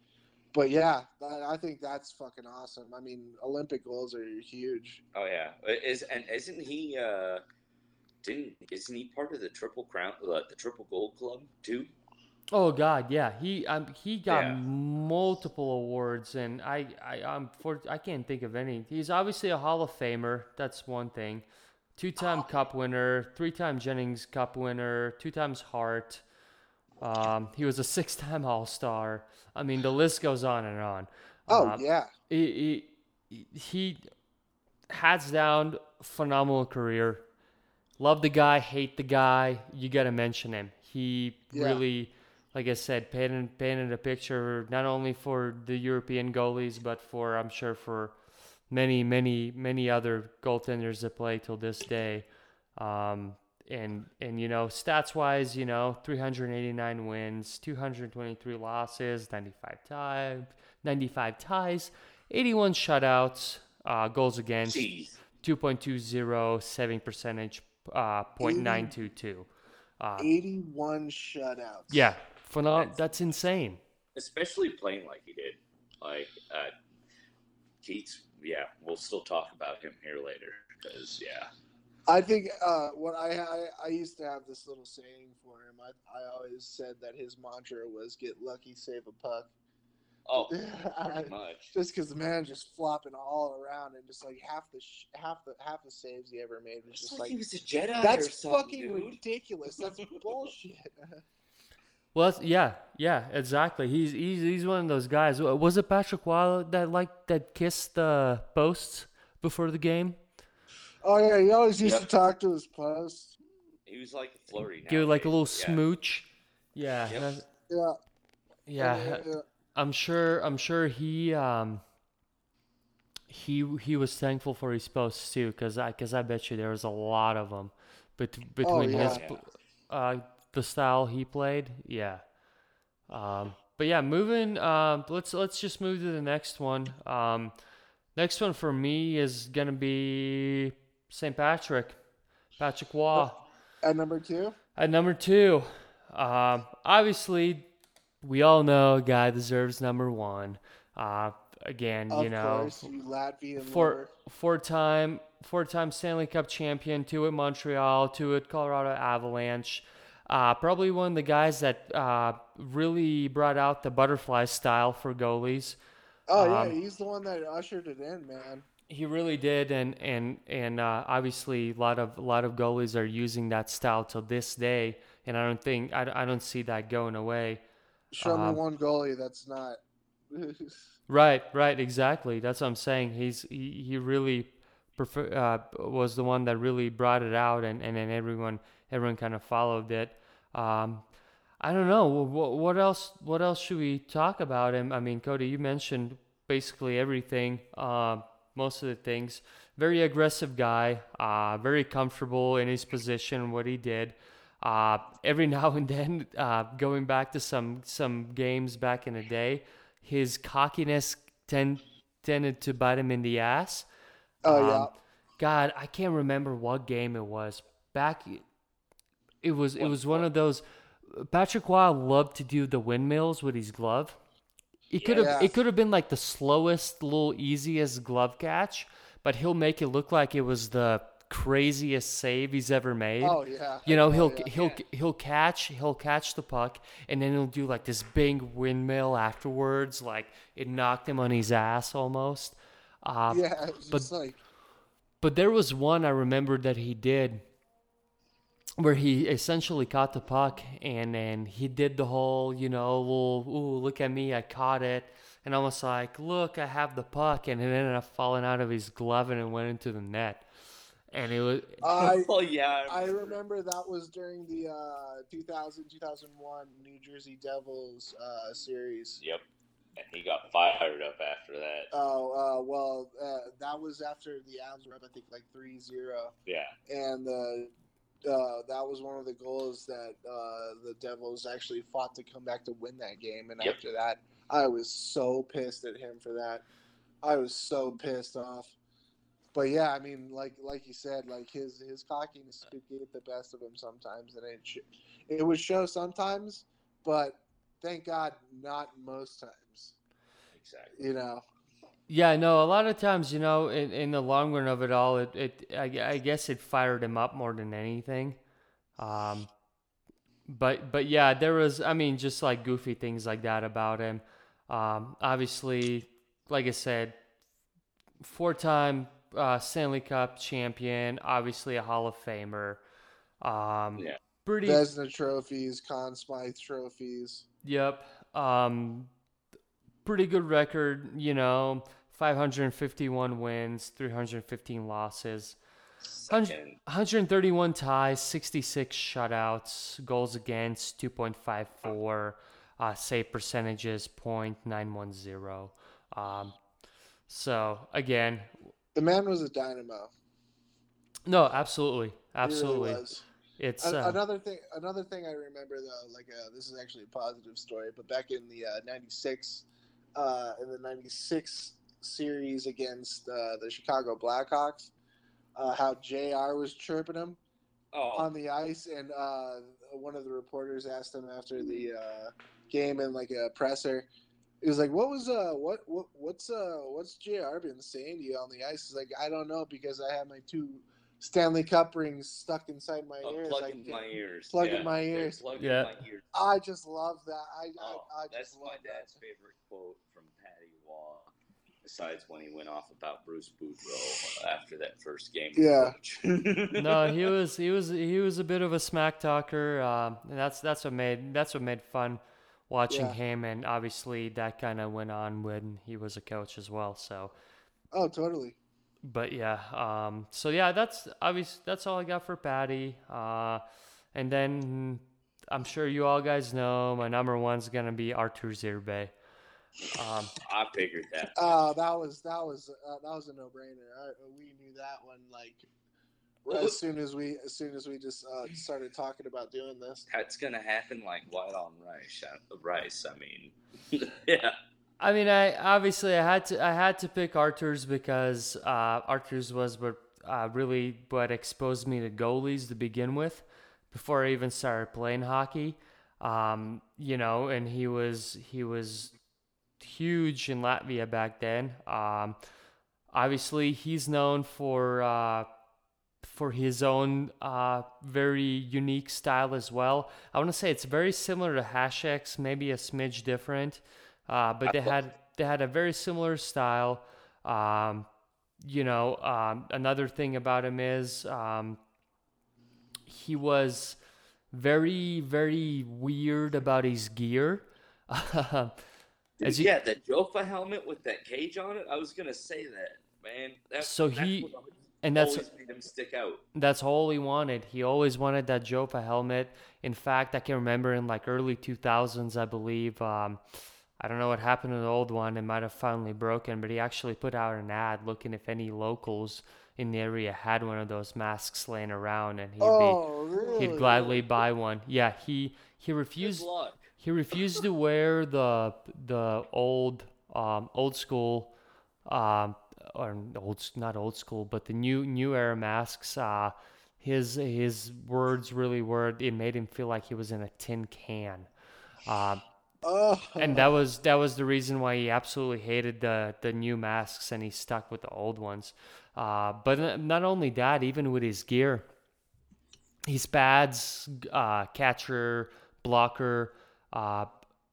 But yeah, I, I think that's fucking awesome. I mean, Olympic goals are huge. Oh yeah. Is and isn't he? uh Didn't isn't he part of the triple crown, uh, the triple gold club too? Oh God, yeah. He um, he got Yeah. multiple awards, and I I I'm for I can't think of any. He's obviously a Hall of Famer. That's one thing. Two-time Cup winner, three-time Jennings Cup winner, two times Hart. Um, he was a six-time All-Star. I mean, the list goes on and on. Oh Um, yeah, he, he, he hands down phenomenal career. Love the guy, hate the guy. You got to mention him. He Yeah. really, like I said, painted painted a picture not only for the European goalies, but for I'm sure for many, many, many other goaltenders that play till this day. Um, and and you know, stats wise, you know, 389 wins, 223 losses, 95 ties, 95 ties, 81 shutouts, uh, goals against, Jeez. 2.20 saving percentage, uh, 0.922. Uh, 81 shutouts. yeah, phenom- That's- that's insane. especially playing like he did. Like uh, Keats, yeah, we'll still talk about him here later because yeah, I think uh, what I, I I used to have this little saying for him. I I always said that his mantra was "Get lucky, save a puck." oh, I- pretty much. just because the man just flopping all around and just like half the sh- half the half the saves he ever made was It's just like, like he was a Jedi. that's something, fucking dude. ridiculous. That's bullshit. Well, yeah, yeah, exactly. He's he's he's one of those guys. Uh, Was it Patrick Roy that like that kissed the posts before the game? oh yeah, he always used Yep. to talk to his post. He was like flirty. Give it like a little yeah. smooch. Yeah, Yep. that- Yeah, yeah. yeah. I'm sure. I'm sure he um he he was thankful for his posts too, cause I cause I bet you there was a lot of them, bet, between his yeah. uh the style he played. Yeah. Um. But yeah, moving. Um. Let's let's just move to the next one. Um. Next one for me is gonna be St. Patrick, Patrick Roy. At number two, At number two, um, obviously, we all know a guy deserves number one. Uh, again, of you know, course, you Latvian four four time four-time Stanley Cup champion, two at Montreal, two at Colorado Avalanche. Uh, probably one of the guys that uh, really brought out the butterfly style for goalies. Oh yeah, Um, he's the one that ushered it in, man. He really did, and and and uh, obviously a lot of a lot of goalies are using that style to this day, and I don't think I, I don't see that going away. Show Um, me one goalie that's not. Right, right, exactly. That's what I'm saying. He's he, he really prefer, uh, was the one that really brought it out, and and then everyone everyone kind of followed it. Um, I don't know what, what else. What else should we talk about him? I mean, Cody, you mentioned basically everything. Uh, most of the things. Very aggressive guy. Uh, very comfortable in his position. What he did. Uh, every now and then, uh, going back to some some games back in the day, his cockiness tend, tended to bite him in the ass. oh yeah. Um, God, I can't remember what game it was. Back, it was it was one of those. Patrick Roy loved to do the windmills with his glove. It could have Yeah. it could have been like the slowest, little easiest glove catch, but he'll make it look like it was the craziest save he's ever made. Oh yeah. You know, Oh, he'll yeah. he'll he'll catch he'll catch the puck and then he'll do like this big windmill afterwards, like it knocked him on his ass almost. Uh, Yeah, but- like But there was one I remembered that he did where he essentially caught the puck and then he did the whole, you know, little, ooh, look at me, I caught it. And almost like, look, I have the puck. And it ended up falling out of his glove and it went into the net. And it was, I oh yeah, I remember that was during the uh, 2000 2001 New Jersey Devils uh, series. Yep. And he got fired up after that. Oh uh, well, uh, that was after the Avs were up, I think like 3-0. yeah. and uh, uh, that was one of the goals that uh, the Devils actually fought to come back to win that game. And Yep. after that, I was so pissed at him for that. I was so pissed off. But yeah, I mean, like like you said, like his his cockiness could get the best of him sometimes, and it sh- it would show sometimes. But thank God, not most times. Exactly. You know. Yeah, no, a lot of times, you know, in, in the long run of it all, it, it I, I guess it fired him up more than anything. Um, but but yeah, there was I mean just like goofy things like that about him. Um, obviously, like I said, four-time uh, Stanley Cup champion, obviously a Hall of Famer. Um, Yeah. Pretty. Vezina trophies, Conn Smythe trophies. Yep. Um, pretty good record. You know, 551 wins, 315 losses. Second. 131 ties, 66 shutouts, goals against 2.54, uh, save percentages 0.910. Um, so again, The man was a dynamo. no, absolutely, He really absolutely. was. It's An- uh, another thing. Another thing I remember though, like uh, this is actually a positive story, but back in the '96, uh, in the '96 series against uh, the Chicago Blackhawks, uh, how Jr. was chirping him Oh, on the ice, and uh, one of the reporters asked him after the uh, game in like a presser. He was like, "What was uh what what what's uh what's Jr. been saying to you on the ice?" He's like, "I don't know because I have my two Stanley Cup rings stuck inside my oh, ears. plug I in can't- my ears. plug in my ears. Plug Yeah. in my ears. I just love that. I Oh, I, I that's just my love dad's that. favorite quote from Patty Roy. Besides when he went off about Bruce Boudreau after that first game. Yeah. no, he was he was he was a bit of a smack talker. Um, and that's that's what made that's what made fun watching Yeah. him, and obviously that kind of went on when he was a coach as well. So, Oh, totally. but yeah, um, so yeah, that's obvious. That's all I got for Patty. Uh, and then I'm sure you all guys know my number one's gonna be Arturs Irbe. Um, I figured that. Uh, that was that was uh, that was a no brainer. We knew that one like as soon as we as soon as we just uh, started talking about doing this. That's gonna happen like white on rice. uh, Rice. I mean, yeah. I mean, I obviously I had to I had to pick Arturs because uh, Arturs was what uh, really what exposed me to goalies to begin with, before I even started playing hockey. Um, you know, and he was he was huge in Latvia back then. Um, obviously, he's known for uh, for his own uh, very unique style as well. I want to say it's very similar to Hasek's, maybe a smidge different, uh, but they had they had a very similar style. Um, you know, um, another thing about him is um, he was very very weird about his gear. Dude, you, yeah, that Jofa helmet with that cage on it. I was gonna say that, man. That's, so he and that's made him stick out. That's all he wanted. He always wanted that Jofa helmet. In fact, I can remember in like early 2000s, I believe. Um, I don't know what happened to the old one. It might have finally broken, but he actually put out an ad looking if any locals in the area had one of those masks laying around, and he'd oh, be really? he'd gladly buy one. Yeah, he he refused he refused to wear the the old um, old school um, or old not old school, but the new new era masks. Uh, his his words really were it made him feel like he was in a tin can. Uh, oh. And that was that was the reason why he absolutely hated the the new masks and he stuck with the old ones. Uh, but not only that, even with his gear, his pads, uh, catcher, blocker. Uh,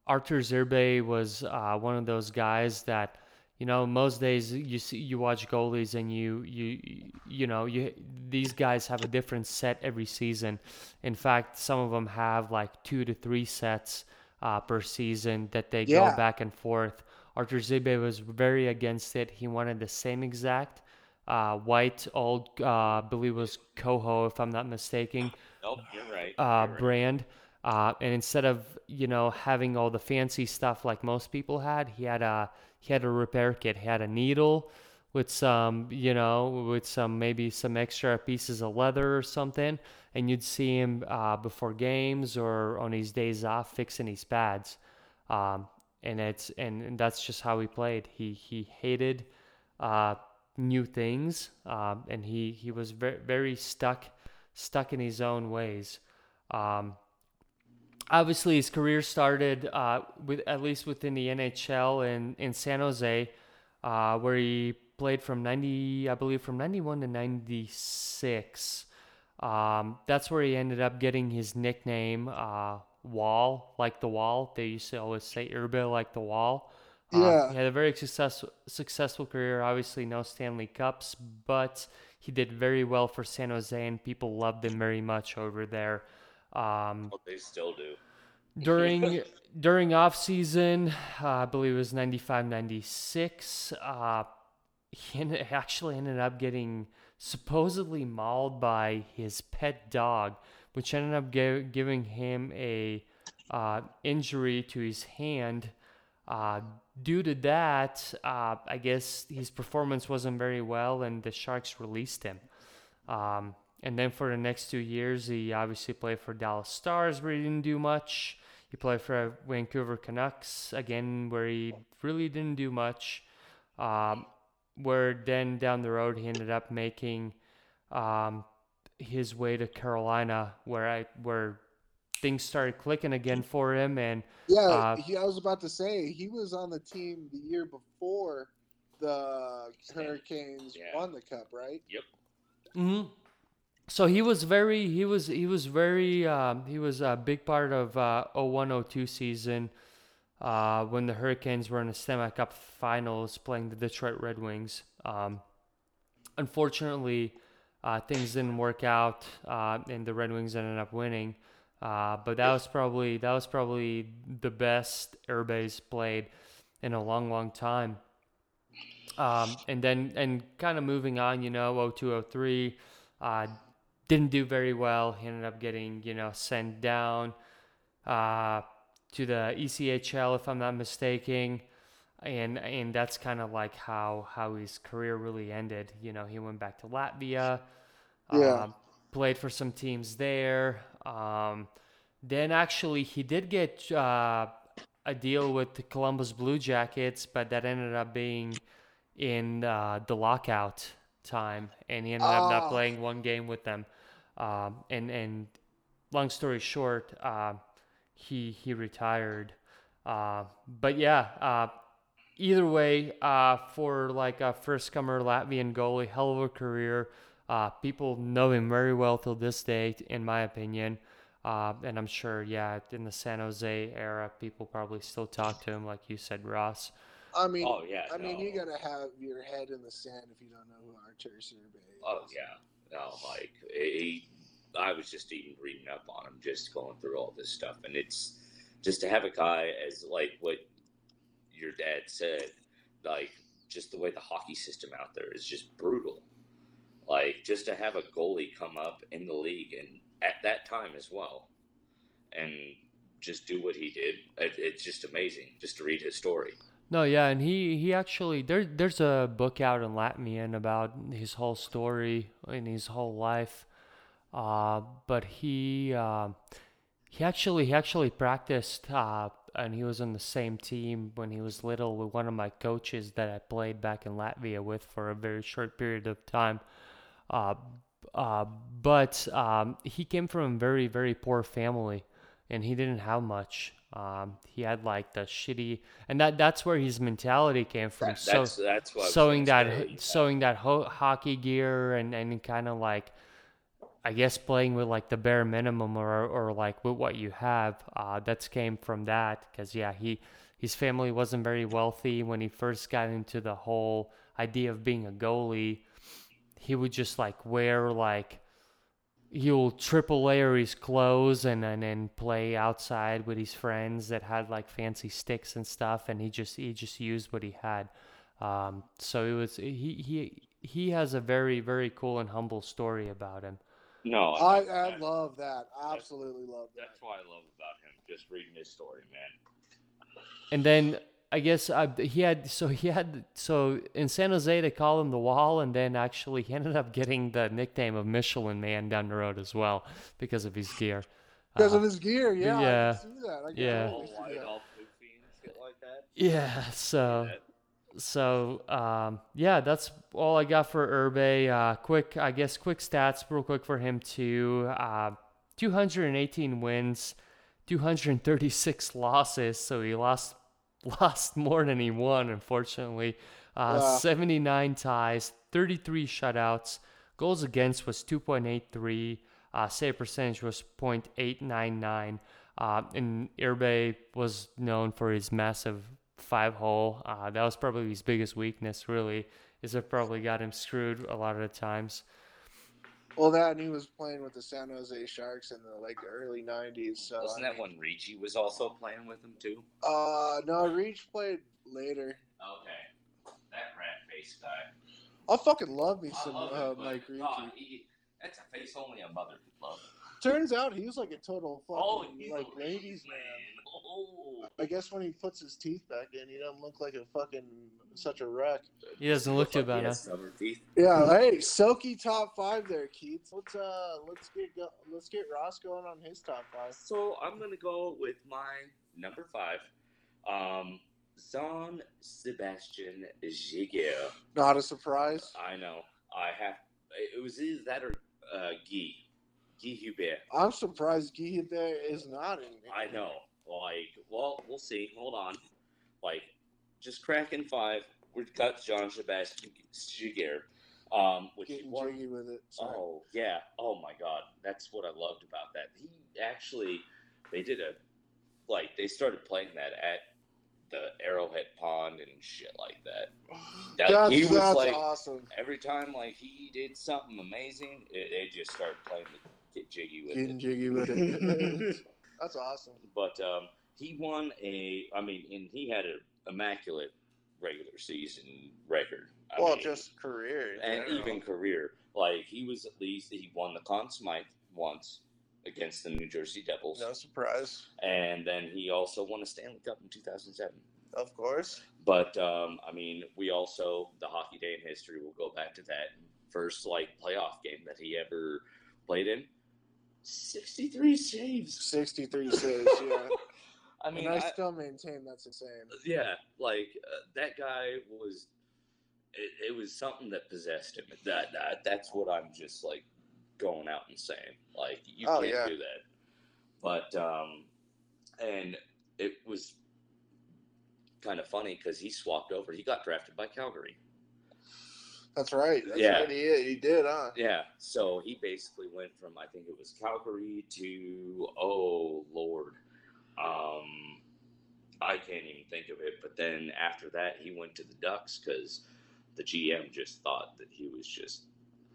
Arturs Irbe was uh, one of those guys that you know most days you see you watch goalies and you you you know you these guys have a different set every season in fact some of them have like two to three sets uh, per season that they Yeah. go back and forth arturs irbe was very against it he wanted the same exact uh, white old uh, I believe it was Koho if i'm not mistaken Nope, you're right. uh, You're right. brand. Uh, and instead of you know having all the fancy stuff like most people had, he had a he had a repair kit. He had a needle with some you know with some maybe some extra pieces of leather or something, and you'd see him uh, before games or on his days off fixing his pads. Um, and it's and, and that's just how he played. He he hated uh, new things, um, and he he was very very stuck stuck in his own ways. Um, obviously, his career started uh, with at least within the NHL in in San Jose, uh, where he played from ninety, I believe, from ninety one to ninety six. Um, that's where he ended up getting his nickname, uh, Wall, like the wall. They used to always say Irbe like the wall. Uh, Yeah. he had a very successful successful career. Obviously, no Stanley Cups, but he did very well for San Jose, and people loved him very much over there. Um, Well, they still do. during during off season, uh, I believe it was 95, 96. Uh, he ended, actually ended up getting supposedly mauled by his pet dog, which ended up gi- giving him a uh, injury to his hand. Uh, due to that, uh, I guess his performance wasn't very well, and the Sharks released him. Um, and then for the next two years, he obviously played for Dallas Stars, where he didn't do much. He played for Vancouver Canucks again, where he really didn't do much. Um, where then down the road, he ended up making um, his way to Carolina, where I where things started clicking again for him, and Yeah, Uh, he, I was about to say he was on the team the year before the Hurricanes Yeah. won the cup, right? Yep. hmm So he was very, he was, he was very, um, he was a big part of uh, 0102 season uh, when the Hurricanes were in the Stanley Cup Finals playing the Detroit Red Wings. Um, unfortunately, uh, things didn't work out, uh, and the Red Wings ended up winning. Uh, but that was probably that was probably the best Irbe's played in a long, long time. Um, and then and kind of moving on, you know, 0203 uh, didn't do very well. He ended up getting you know sent down uh, to the ECHL, if I'm not mistaken. And and that's kind of like how how his career really ended. You know, he went back to Latvia, Yeah. um, played for some teams there. Um, then actually, he did get uh, a deal with the Columbus Blue Jackets, but that ended up being in uh, the lockout time, and he ended up not Ah. playing one game with them. Um, and and long story short, uh, he he retired. Uh, but yeah, uh, either way, uh, for like a first comer Latvian goalie, hell of a career. Uh, people know him very well till this day, in my opinion. Uh, and I'm sure, yeah, in the San Jose era, people probably still talk to him, like you said, Ross. I mean, Oh yeah. I mean, you gotta have your head in the sand if you don't know who Arturs Irbe is. Oh yeah, no, like he, I was just even reading up on him, just going through all this stuff, and it's just to have a guy as like what your dad said, like just the way the hockey system out there is just brutal. Like just to have a goalie come up in the league and at that time as well, and just do what he did, it, it's just amazing just to read his story. No, yeah, and he he actually there there's a book out in Latvian about his whole story and his whole life. Uh, but he uh, he actually he actually practiced uh, and he was on the same team when he was little with one of my coaches that I played back in Latvia with for a very short period of time. Uh, uh, but um, he came from a very very poor family, and he didn't have much. Um, he had like the shitty, and that that's where his mentality came from. That- so that's that's what sewing that say. sewing that ho- hockey gear and and kind of like I guess playing with like the bare minimum or or like with what you have. Uh, that's came from that because yeah, he his family wasn't very wealthy when he first got into the whole idea of being a goalie. He would just like wear like he'll triple layer his clothes and and then play outside with his friends that had like fancy sticks and stuff and he just he just used what he had um, so it was he he he has a very very cool and humble story about him No, I, I that- love that. Absolutely love that. That's what I love about him. Just reading his story, man. and then I guess uh, he had so he had so in San Jose they call him the Wall, and then actually he ended up getting the nickname of Michelin Man down the road as well because of his gear. Because Uh, of his gear, yeah. yeah. I can see that. I can Yeah. totally All see white, that. all poofy and shit like that. yeah, so so um, yeah, that's all I got for Irbe. Uh, quick, I guess, quick stats, real quick for him too. Uh, 218 wins, 236 losses. So he lost lost more than he won, unfortunately. Uh, Wow. 79 ties, 33 shutouts. Goals against was 2.83. Uh, save percentage was 0.899. Uh, and Irbe was known for his massive five hole. Uh, that was probably his biggest weakness, really, is it probably got him screwed a lot of the times. Well, that and he was playing with the San Jose Sharks in the like early '90s. So Wasn't that when Ricci was also playing with him too? Uh, no, Ricci played later. Okay, that rat face guy. I fucking love me some love uh, it, Mike Ricci. He, that's a face only a mother could love. Turns out he was like a total fucking Oh, like a ladies man. Oh, I guess when he puts his teeth back in, he doesn't look like a fucking such a wreck. He doesn't look too Like he bad, has teeth. Yeah, hey, Silky top five there, Keith. Let's uh, let's get go- let's get Ross going on his top five. So I'm gonna go with my number five, um, Jean Sebastian Giguere. Not a surprise. I know. I have. It was either that or uh, Guy, Guy Hebert. I'm surprised Guy is not in. here. I know. Like, well, we'll see. Hold on. Like, just cracking five. We've got Jean Sebastian Giguere, um, which Getting won jiggy with it. Sorry. Oh yeah. Oh my god. That's what I loved about that. He actually they did a like they started playing that at the Arrowhead Pond and shit like that. That- that's he was that's like awesome. every time like he did something amazing, it, they just started playing the get jiggy with Getting it. jiggy with it. that's awesome. But um, he won a I mean and he had an immaculate regular season record. I well, mean, just career. and general. even career. Like he was at least he won the Conn Smythe once against the New Jersey Devils, no surprise, and then he also won a Stanley Cup in 2007. of course. But um, I mean, we also the hockey day in history. We'll go back to that first like playoff game that he ever played in. 63 saves. 63 saves, yeah. I mean, and I, I- still maintain that's insane. yeah, like uh, that guy was. It, it was something that possessed him. That, that that's what I'm just like going out and saying. Like you Oh, can't yeah. do that. But um, and it was kind of funny because he swapped over. He got drafted by Calgary. That's right. That's Yeah. right. He, he did, huh? Yeah, so he basically went from I think it was Calgary to oh lord, um, I can't even think of it. But then after that, he went to the Ducks because the GM just thought that he was just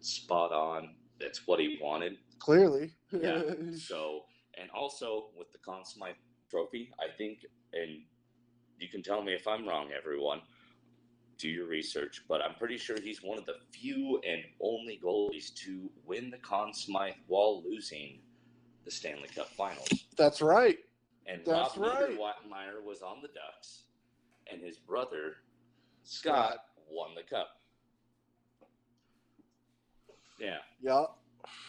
spot on. That's what he wanted. Clearly. Yeah. So and also with the Conn Smythe Trophy, I think, and you can tell me if I'm wrong, everyone. Do your research, but I'm pretty sure he's one of the few and only goalies to win the Conn Smythe while losing the Stanley Cup Finals. That's right. And That's Rob right. Niedermayer was on the Ducks, and his brother Scott won the cup. Yeah. Yeah.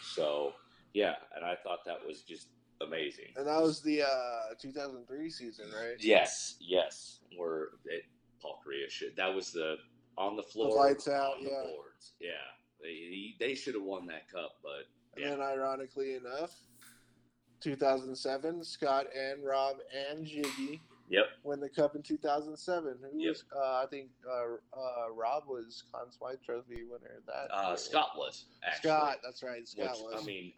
So yeah, and I thought that was just amazing. And that was the uh, 2003 season, right? Yes, yes. Where it, Paul Kariya should. That was the on the floor, the lights out, yeah. boards. Yeah, they they should have won that cup, but And yeah, then, ironically enough, 2007, Scott and Rob and Jiggy yep, win the cup in 2007. Who Yep. was? Uh, I think uh, uh, Rob was Conn Smythe Trophy winner. That uh. Scott was actually. Scott, that's right. Scott which, was. I mean,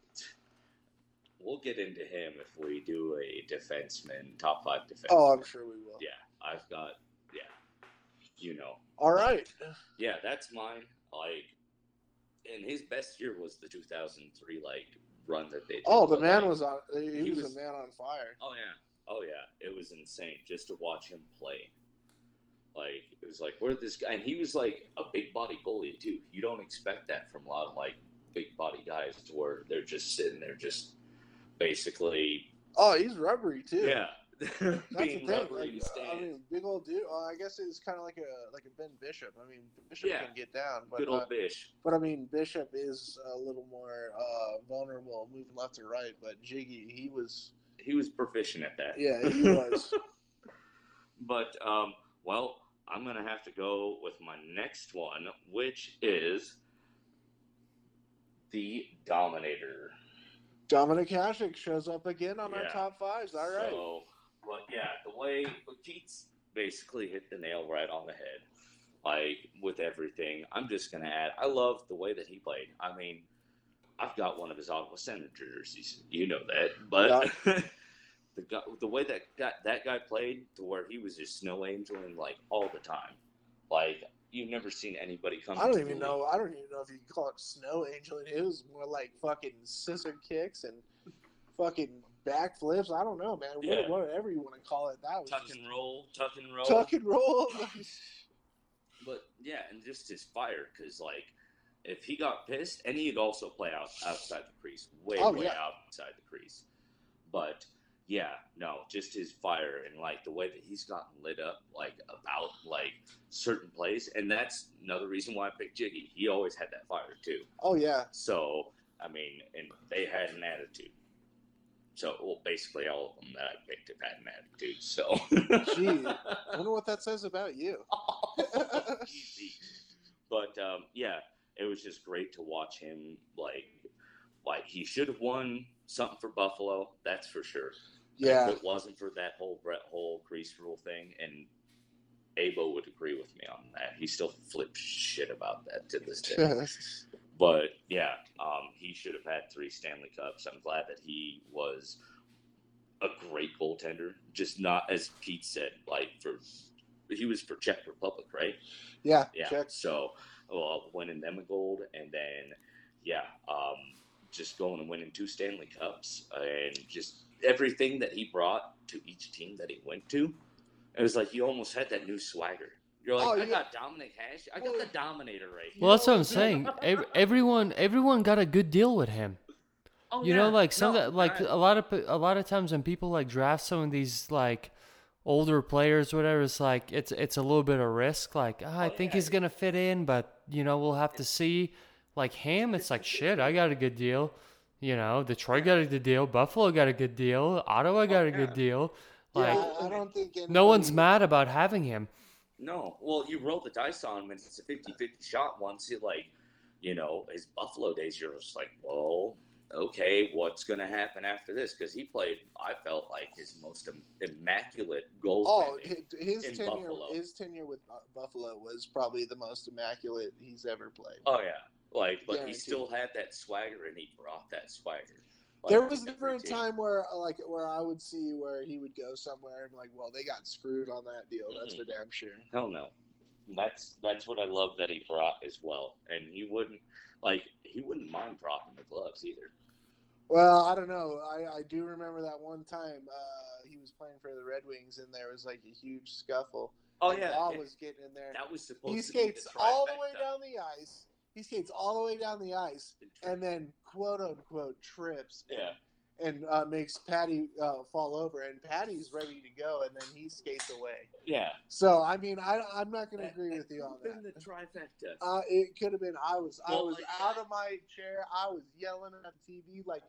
we'll get into him if we do a defenseman top five defenseman. oh, I'm sure we will. Yeah, I've got you know, All right. yeah, that's mine. Like, and his best year was the 2003 like run that they. Did. Oh, the But, man like, was on. He, he was, was- a man on fire. Oh yeah, oh yeah, it was insane just to watch him play. Like it was like where this guy, and he was like a big body goalie too. You don't expect that from a lot of like big body guys, to where they're just sitting there, just basically, Oh, he's rubbery too. yeah, That's the being thing. rubbery Like, I mean, big old dude. Uh, I guess it's kind of like a like a Ben Bishop. I mean, Bishop Yeah. can get down, but Good uh, old Bish. but I mean, Bishop is a little more uh, vulnerable, moving left to right. But Jiggy, he was. He was proficient at that. Yeah, he was. But um, well, I'm gonna have to go with my next one, which is the Dominator. Dominik Hasek shows up again on our Yeah. top fives. All right. So, but yeah, the way but Keats basically hit the nail right on the head, like with everything. I'm just gonna add. I love the way that he played. I mean, I've got one of his Ottawa Senator jerseys. You know that, but. The, guy, the way that guy, that guy played to where he was just snow angeling like all the time, like you've never seen anybody come. I don't to even the know. I don't even know if you can call it snow angel. It was more like fucking scissor kicks and fucking backflips. I don't know, man. Yeah. Whatever you want to call it, that was tuck just and roll, tuck and roll. tuck and roll. But yeah, and just his fire, because like if he got pissed, and he'd also play out outside the crease, way Oh, way yeah. outside the crease. But yeah, no, just his fire and like the way that he's gotten lit up, like about like certain plays, and that's another reason why I picked Jiggy. He always had that fire too. oh yeah, So I mean, and they had an attitude. So well, basically all of them that I picked have had an attitude. So. Gee. I wonder what that says about you. Easy. But um, yeah, it was just great to watch him. Like, like he should have won something for Buffalo. That's for sure. Yeah, If it wasn't for that whole Brett Hull crease rule thing, and Abo would agree with me on that. He still flips shit about that to this day. But yeah, um, he should have had three Stanley Cups. I'm glad that he was a great goaltender. Just not as Pete said, like for he was for Czech Republic, right? yeah, Yeah. check. So, well, winning them a gold, and then yeah, um, just going and winning two Stanley Cups, and just everything that he brought to each team that he went to. It was like you almost had that new swagger. You're like, Oh, I yeah. got Dominik Hash. I got Well, the Dominator right here. Well, that's what I'm saying. Ev- everyone, everyone got a good deal with him. Oh, you know, like some No, that, like I- a lot of a lot of times when people like draft some of these like older players, whatever, it's like it's it's a little bit of risk. Like ah, I Oh, think yeah. he's gonna fit in, but you know we'll have to see. Like him, it's like shit. I got a good deal. You know, Detroit got a good deal. Buffalo got a good deal. Ottawa got a good deal. Like I, I don't think no one's mad about having him. No, well, you roll the dice on him, and it's a 50-50 shot. Once you like, you know, his Buffalo days, you're just like, well, okay, what's going to happen after this? Because he played, I felt like his most im- immaculate goal. Oh, his, tenure, Buffalo. his tenure with Buffalo was probably the most immaculate he's ever played. oh yeah, like, but he still had that swagger, and he brought that swagger. Like, there was never a time where, like, where I would see where he would go somewhere and like, well, they got screwed on that deal. That's Mhm. for damn sure. Hell no. That's that's what I love that he brought as well, and he wouldn't like he wouldn't mind dropping the gloves either. Well, I don't know. I, I do remember that one time uh, he was playing for the Red Wings and there was like a huge scuffle. Oh yeah, Law was getting in there. that was supposed He to be the skates all the way down the ice. He skates all the way down the ice and then quote unquote trips and, Yeah, and uh, makes Patty uh, fall over and Patty's ready to go and then he skates away. yeah. So I mean I I'm not going to agree with you on could've been that. the trifecta. Uh, it could have been. I was. I was like out of my chair. I was yelling at the TV like,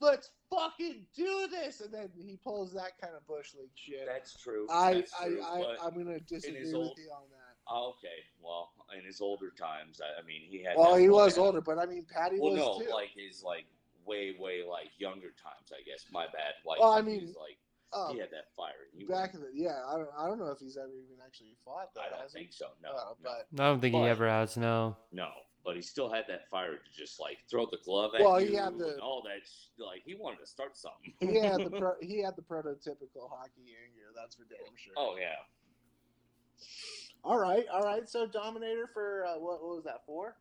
"Let's fucking do this!" And then he pulls that kind of bush league shit. That's true. I, That's I, true, I, but- I'm gonna disagree with old- you on that. Oh, okay, well, in his older times, I, I mean, he had. Well, he was older, but I mean, Patty Well, was no, too. like his like way, way like younger times. I guess my bad. Like, Well, I mean, was, like Um, he had that fire. He back was- in the yeah, I don't, I don't know if he's ever even actually fought that. I don't has he? think so. No, Uh, no, but I don't think he ever has. No. no. But he still had that fire to just like throw the glove at Well, you he had the- and all that. sh- Like he wanted to start something. he had the pro, he had the prototypical hockey anger. That's for damn sure. oh yeah. All right, all right. So Dominator for uh, what, what was that for?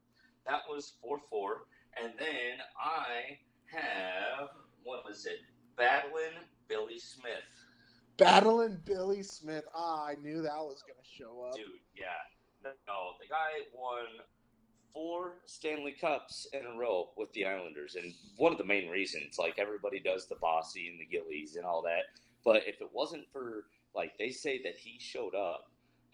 That was four four, and then I have what was it? Battling Billy Smith. Battling Billy Smith. Ah, I knew that was gonna show up. Dude, yeah. No, the guy won four Stanley Cups in a row with the Islanders, and one of the main reasons, like everybody does the Bossy and the Gillies and all that, but if it wasn't for, like, they say that he showed up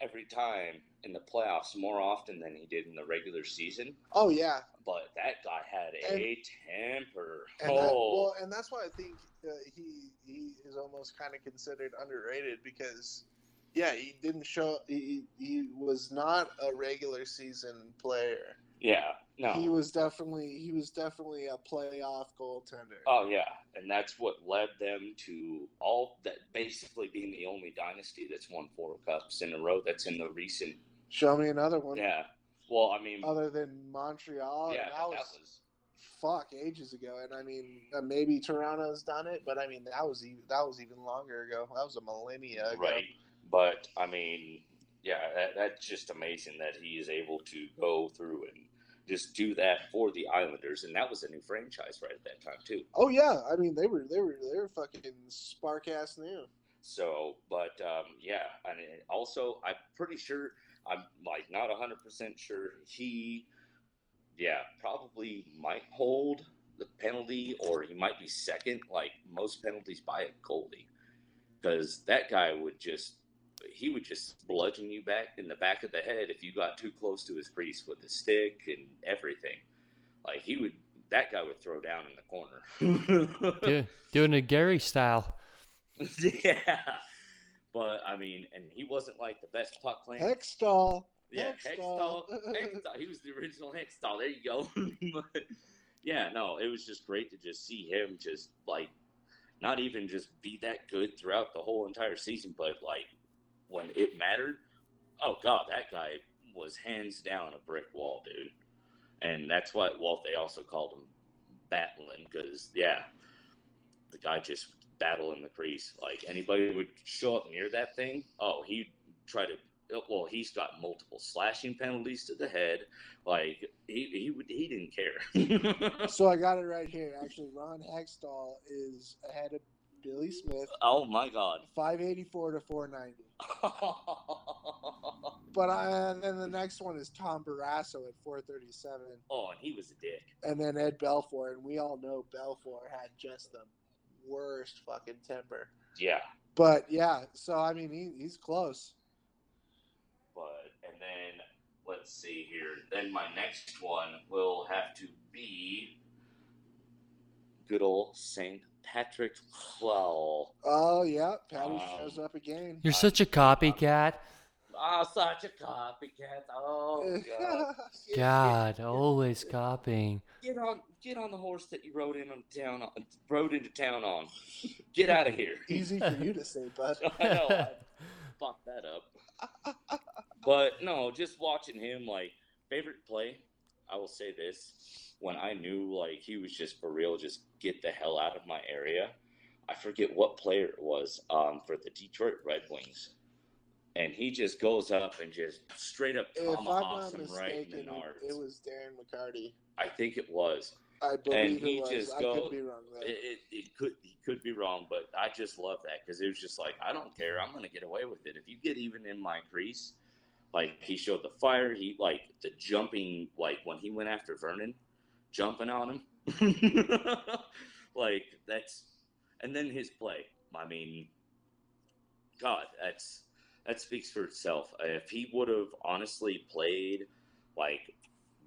every time in the playoffs more often than he did in the regular season, Oh yeah, but that guy had a temper. and that, oh, well, and that's why I think uh, he he is almost kind of considered underrated because, yeah, he didn't show. He he was not a regular season player. Yeah, no. He was definitely he was definitely a playoff goaltender. Oh yeah, and that's what led them to all that basically being the only dynasty that's won four cups in a row. That's in the recent. Show me another one. Yeah. Well, I mean, Other than Montreal, yeah, that was, that was fuck ages ago, and I mean uh, maybe Toronto's done it, but I mean that was even that was even longer ago. That was a millennia ago. right. But I mean, yeah, that, that's just amazing that he is able to go through and just do that for the Islanders, and that was a new franchise right at that time too. Oh yeah, I mean they were they were they were fucking spark ass new. So, but um, yeah, and also I'm pretty sure I'm like not hundred percent sure he, yeah, probably might hold the penalty, or he might be second, like most penalties by a goalie, because that guy would just he would just bludgeon you back in the back of the head if you got too close to his crease with his stick and everything. Like he would, that guy would throw down in the corner. Do, doing a Gary style. yeah. But I mean, and he wasn't like the best puck player. Hextall. yeah, Hextall. Hextall. Hextall. He was the original Hextall. There you go. but, yeah, no, it was just great to just see him just like not even just be that good throughout the whole entire season, but like when it mattered, oh god, that guy was hands down a brick wall, dude. And that's what Walt they also called him battling because yeah, the guy just battle in the crease. Like anybody would show up near that thing, oh, he'd try to. Well, he's got multiple slashing penalties to the head. Like he he he didn't care. So I got it right here. Actually, Ron Hextall is ahead of Billy Smith, oh my god. 584 to 490. But I, and then the next one is Tom Barrasso at 437, oh, and he was a dick. and then Ed Belfour, and we all know Belfour had just the worst fucking temper. Yeah, But yeah, so I mean he, he's close. but and then let's see here. Then my next one will have to be good old Saint Patrick Clow. Oh yeah, Patty Um, shows up again. You're I- such a copycat. Oh, such a copycat. Oh god. God, always copying. Get on get on the horse that you rode in on town on, rode into town on. Get out of here. Easy for you to say, bud. I know I fucked that up. But no, just watching him like favorite play, I will say this. When I knew like he was just for real, just get the hell out of my area. I forget what player it was um, for the Detroit Red Wings, and he just goes up and just straight up tomahawks him right in the nards. it, was Darren McCarty. I think it was. I believe he it was. just I go- could be wrong. It, it, it could he could be wrong, but I just love that because it was just like I don't care. I'm gonna get away with it. If you get even in my crease, like he showed the fire. He like the jumping, like when he went after Vernon, jumping on him, like that's, and then his play. I mean, God, that's that speaks for itself. If he would have honestly played like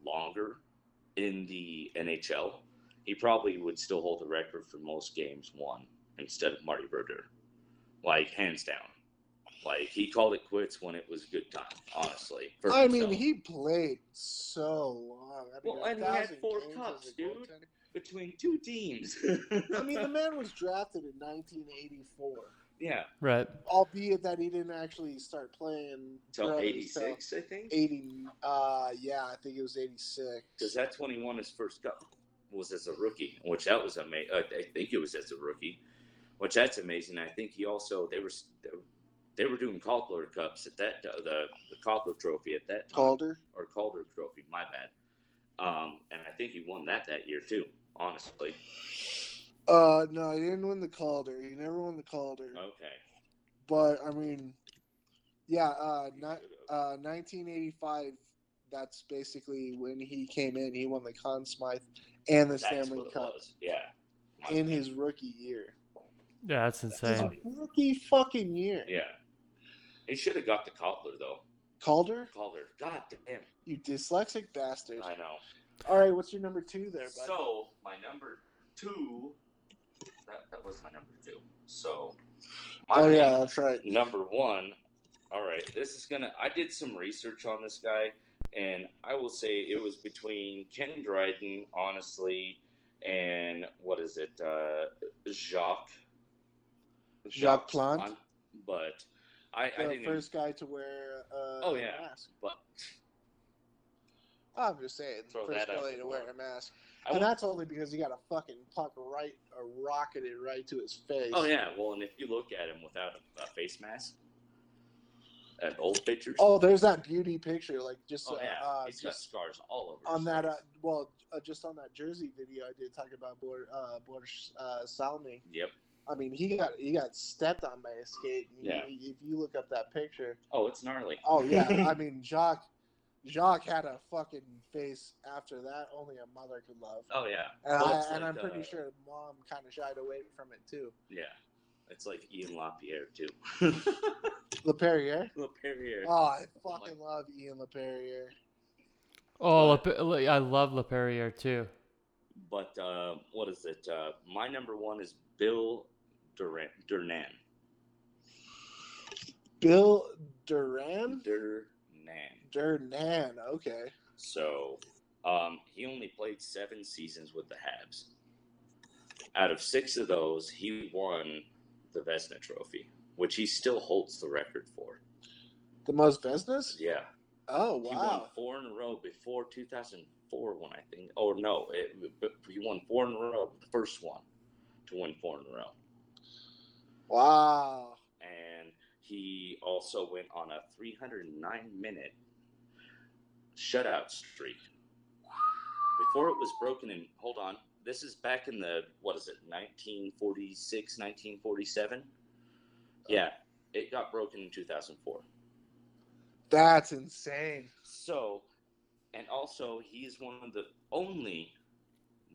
longer in the NHL, he probably would still hold the record for most games won instead of Marty Brodeur. Like hands down. Like he called it quits when it was a good time, honestly. for I mean, he played so long. I mean, Well, and he had thousand four games cups, dude. goaltender. between two teams. I mean, the man was drafted in 1984, yeah, Right. albeit that he didn't actually start playing till early, eighty six, I think. 80. Uh, yeah, I think it was 86. Because that's when he won his first cup. Was as a rookie, which that was amazing. I think it was as a rookie, which that's amazing. I think he also they were they were doing Calder cups at that the the Calder Trophy at that time. Calder. or Calder Trophy. My bad. Um, and I think he won that that year too. Honestly. Uh, no, he didn't win the Calder. He never won the Calder. Okay. But I mean, yeah, uh, not, uh, 1985. That's basically when he came in. He won the Conn Smythe and the That's Stanley Cup. Yeah. My in bad. his rookie year. Yeah, that's His insane. rookie fucking year. Yeah. He should have got the Calder though. Calder, Calder. God damn. you dyslexic bastard. I know. All right, what's your number two there, bud? So my number two. That, that was my number two. So. my oh yeah, that's right. number one. All right, this is gonna. I did some research on this guy, and I will say it was between Ken Dryden, honestly, and what is it, uh, Jacques. Jacques Plante. But I, I The didn't. first guy to wear uh, Oh, a yeah. mask. but I'm just saying, Throw first guy to wear a mask, I and that's only because he got a fucking puck right, a rocketed right to his face. oh yeah, well, and if you look at him without a, a face mask, at old pictures. Oh, there's that beauty picture, like just Oh, yeah, uh, he's got scars all over. on his that. Uh, well, uh, just on that Jersey video I did talking about Bor uh, Boris uh, Salmi. Yep. I mean, he got he got stepped on by a skate. and Yeah. if you look up that picture, Oh, it's gnarly. oh yeah, I mean Jacques. Jacques had a fucking face after that only a mother could love, Oh yeah. and, Well, I, it's and like, I'm pretty uh, sure mom kind of shied away from it too. Yeah, it's like Ian Lapierre too. Laperriere. Lapierre. Oh, I fucking love Ian Laperriere. Oh, Lep- I love Laperriere too. But uh, what is it? Uh, my number one is Bill Duran- Durnan. Bill Duran. Durnan. Durnan. Okay. So um, he only played seven seasons with the Habs. Out of six of those, he won the Vezina Trophy, which he still holds the record for. The most Vezinas? Yeah, Oh he won wow. four in a row before 2004 when I think. Oh no, it, he won four in a row. The first one to win four in a row, Wow. and he also went on a 309 minute shutout streak. Before it was broken in. Hold on, this is back in the what is it? 1946, 1947. Yeah, it got broken in 2004. That's insane. So, and also, he is one of the only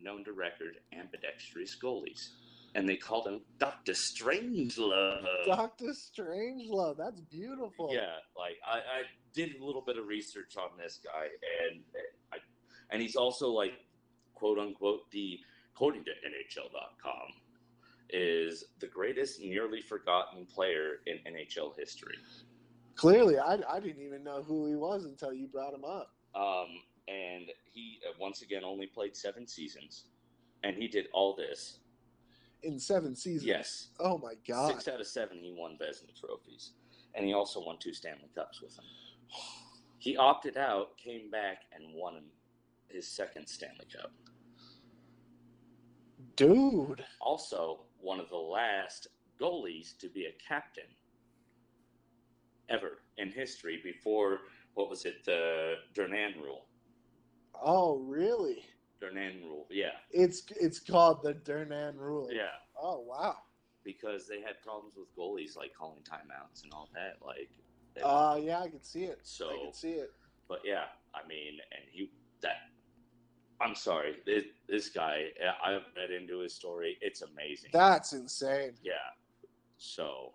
known to record ambidextrous goalies. And they called him Dr. Strangelove. Doctor Strangelove. That's beautiful. Yeah, like I, I did a little bit of research on this guy, and I, and he's also like, quote unquote, the according to NHL.com, is the greatest nearly forgotten player in NHL history. Clearly, I, I didn't even know who he was until you brought him up. Um, and he uh, once again only played seven seasons, and he did all this. In seven seasons. Yes, Oh my God. six out of seven he won Vezina trophies, and he also won two Stanley Cups with them. He opted out, came back, and won his second Stanley Cup. Dude. Also, one of the last goalies to be a captain ever in history before what was it the Durnan rule? Oh, really? Durnan rule, yeah, It's it's called the Durnan rule. yeah. Oh wow. because they had problems with goalies like calling timeouts and all that. Like, they- Uh yeah, I can see it. So I can see it. but yeah, I mean, and he that. I'm sorry, this, this guy. I've read into his story. It's amazing. That's insane. yeah. So,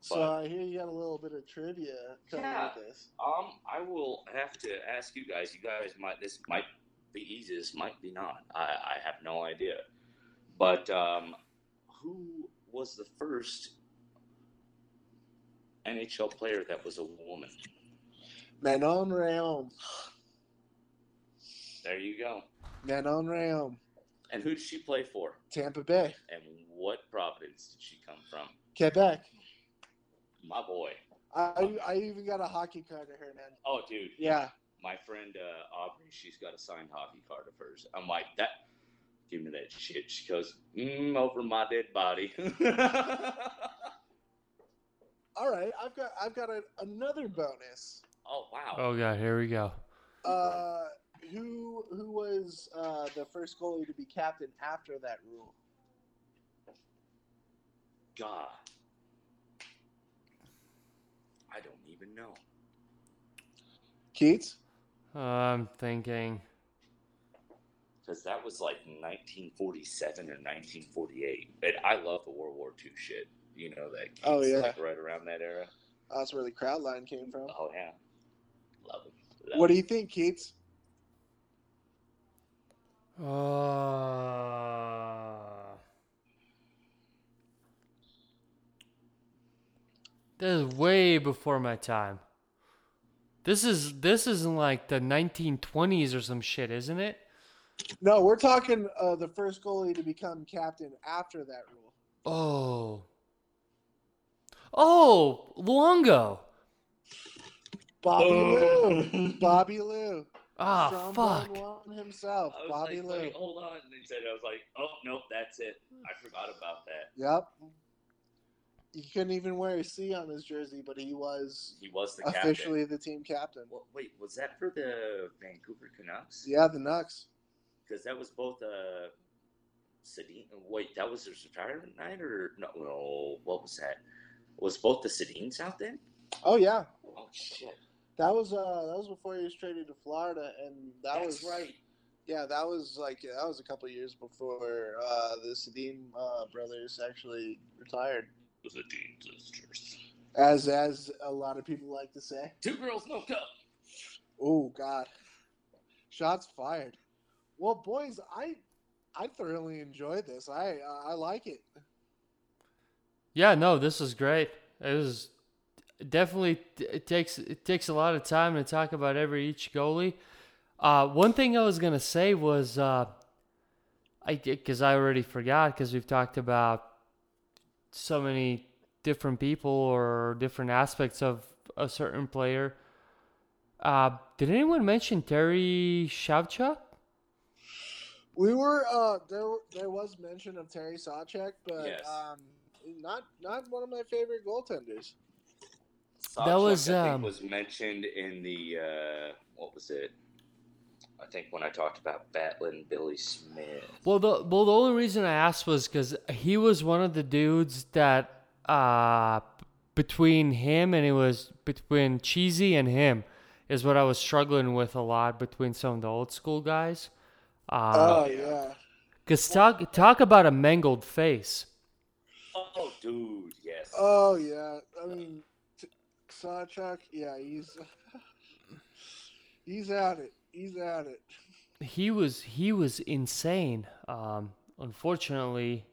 So I hear you got a little bit of trivia coming Yeah. with this. um, I will have to ask you guys. You guys might. This might be easiest, might be not. I, I have no idea. But um, who was the first NHL player that was a woman? Manon Rheaume. There you go. Manon Rheaume. And who did she play for? Tampa Bay. And what province did she come from? Quebec. My boy. I I even got a hockey card of her, man. Oh, dude. Yeah. My friend uh, Aubrey, she's got a signed hockey card of hers. I'm like, that. Give me that shit. She goes, mm, over my dead body. All right, I've got I've got a, another bonus. oh wow. Oh god, here we go. Uh, who who was uh, the first goalie to be captain after that rule? God. I don't even know. Keats. I'm thinking. Because that was like 1947 or 1948. And I love the World War II shit. You know that. Keats, Oh, yeah. Like right around that era. That's where the Kraut Line came from. Oh, yeah. Love it. Love What do you think, Keats? Uh, this is way before my time. This is this isn't like the 1920s or some shit, isn't it? No, we're talking uh, the first goalie to become captain after that rule. Oh. Oh, Luongo. Bobby Lou. Bobby Lou. Ah, Trombone fuck. himself. Bobby like, Lou. wait, hold on. And he said, I was like, oh, nope, that's it. I forgot about that. Yep. He couldn't even wear a C on his jersey, but he was He was the captain. officially the team captain. Well, wait, was that for the Vancouver Canucks? Yeah, the Nucks. Because that was both uh, Sedin. Wait, that was their retirement night, or no? No, what was that? Was both the Sedins out then? Oh yeah, Oh shit! that was uh that was before he was traded to Florida, and that That's was right. Yeah, that was like that was a couple years before uh, the Sedin uh, brothers actually retired, The Sedin sisters. as as a lot of people like to say. Two girls, no cup. Oh God, shots fired. Well, boys, I I thoroughly enjoyed this. I I like it. Yeah, no, this is great. It was definitely it takes it takes a lot of time to talk about every each goalie. Uh, one thing I was gonna say was uh, I because I already forgot because we've talked about so many different people or different aspects of a certain player. Uh, did anyone mention Terry Sawchuk? We were uh there there was mention of Terry Sawchuk, but Yes. um not not one of my favorite goaltenders. That was, I think um, was mentioned in the uh, what was it? I think when I talked about Batlin Billy Smith. Well, the well the only reason I asked was because he was one of the dudes that uh between him and it was between Cheesy and him is what I was struggling with a lot between some of the old school guys. Uh, oh yeah. yeah. Cause talk talk about a mangled face. Oh, dude, yes. Oh yeah. I mean, t- Sawchuk, yeah, he's he's at it. He's at it. He was he was insane. Um, unfortunately,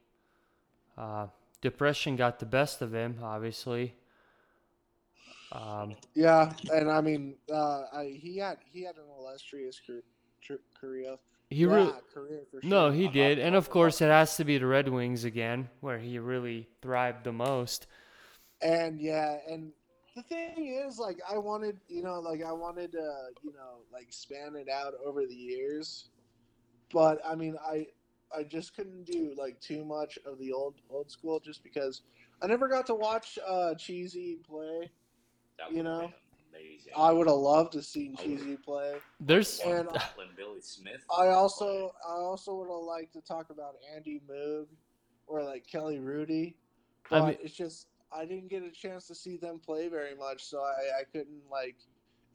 uh, depression got the best of him. Obviously, Um, Yeah, and I mean, uh, I, he had he had an illustrious career. career. he really career for sure. no, he Uh-huh. did, and of course it has to be the Red Wings again, where he really thrived the most. And yeah, and the thing is, like, I wanted, you know, like I wanted to, you know, like span it out over the years, but I mean, I, I just couldn't do like too much of the old old school just because I never got to watch uh Cheesy play. That You know, amazing. I would have loved to see Cheesy play. There's And Buckland Billy Smith. I also, I also would have liked to talk about Andy Moog or like Kelly Hrudey, I but mean- it's just I didn't get a chance to see them play very much, so I, I couldn't like,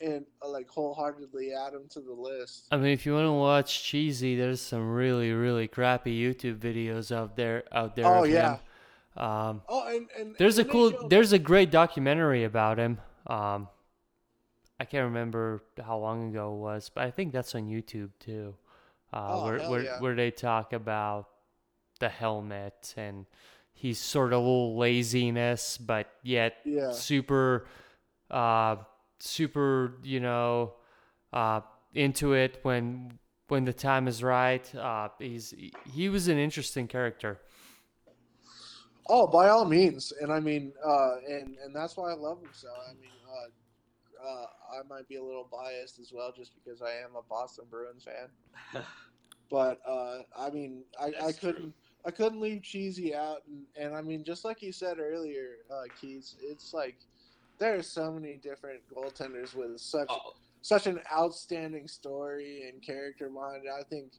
and uh, like wholeheartedly add them to the list. I mean, if you want to watch cheesy, there's some really, really crappy YouTube videos out there. Out there. Oh yeah. Um, Oh, and, and there's a and they cool. showed- There's a great documentary about him. Um, I can't remember how long ago it was, but I think that's on YouTube too. Uh, Oh, where where yeah. where they talk about the helmet and he's sort of a little laziness, but yet yeah. super uh super you know uh into it when when the time is right uh he's he was an interesting character Oh, by all means, and I mean, uh, and and that's why I love him so. I mean, uh, uh, I might be a little biased as well, just because I am a Boston Bruins fan. but uh, I mean, I, I couldn't I couldn't leave Cheesy out, and, and I mean, just like you said earlier, uh, Keith, it's like there are so many different goaltenders with such Oh, such an outstanding story and character behind it. I think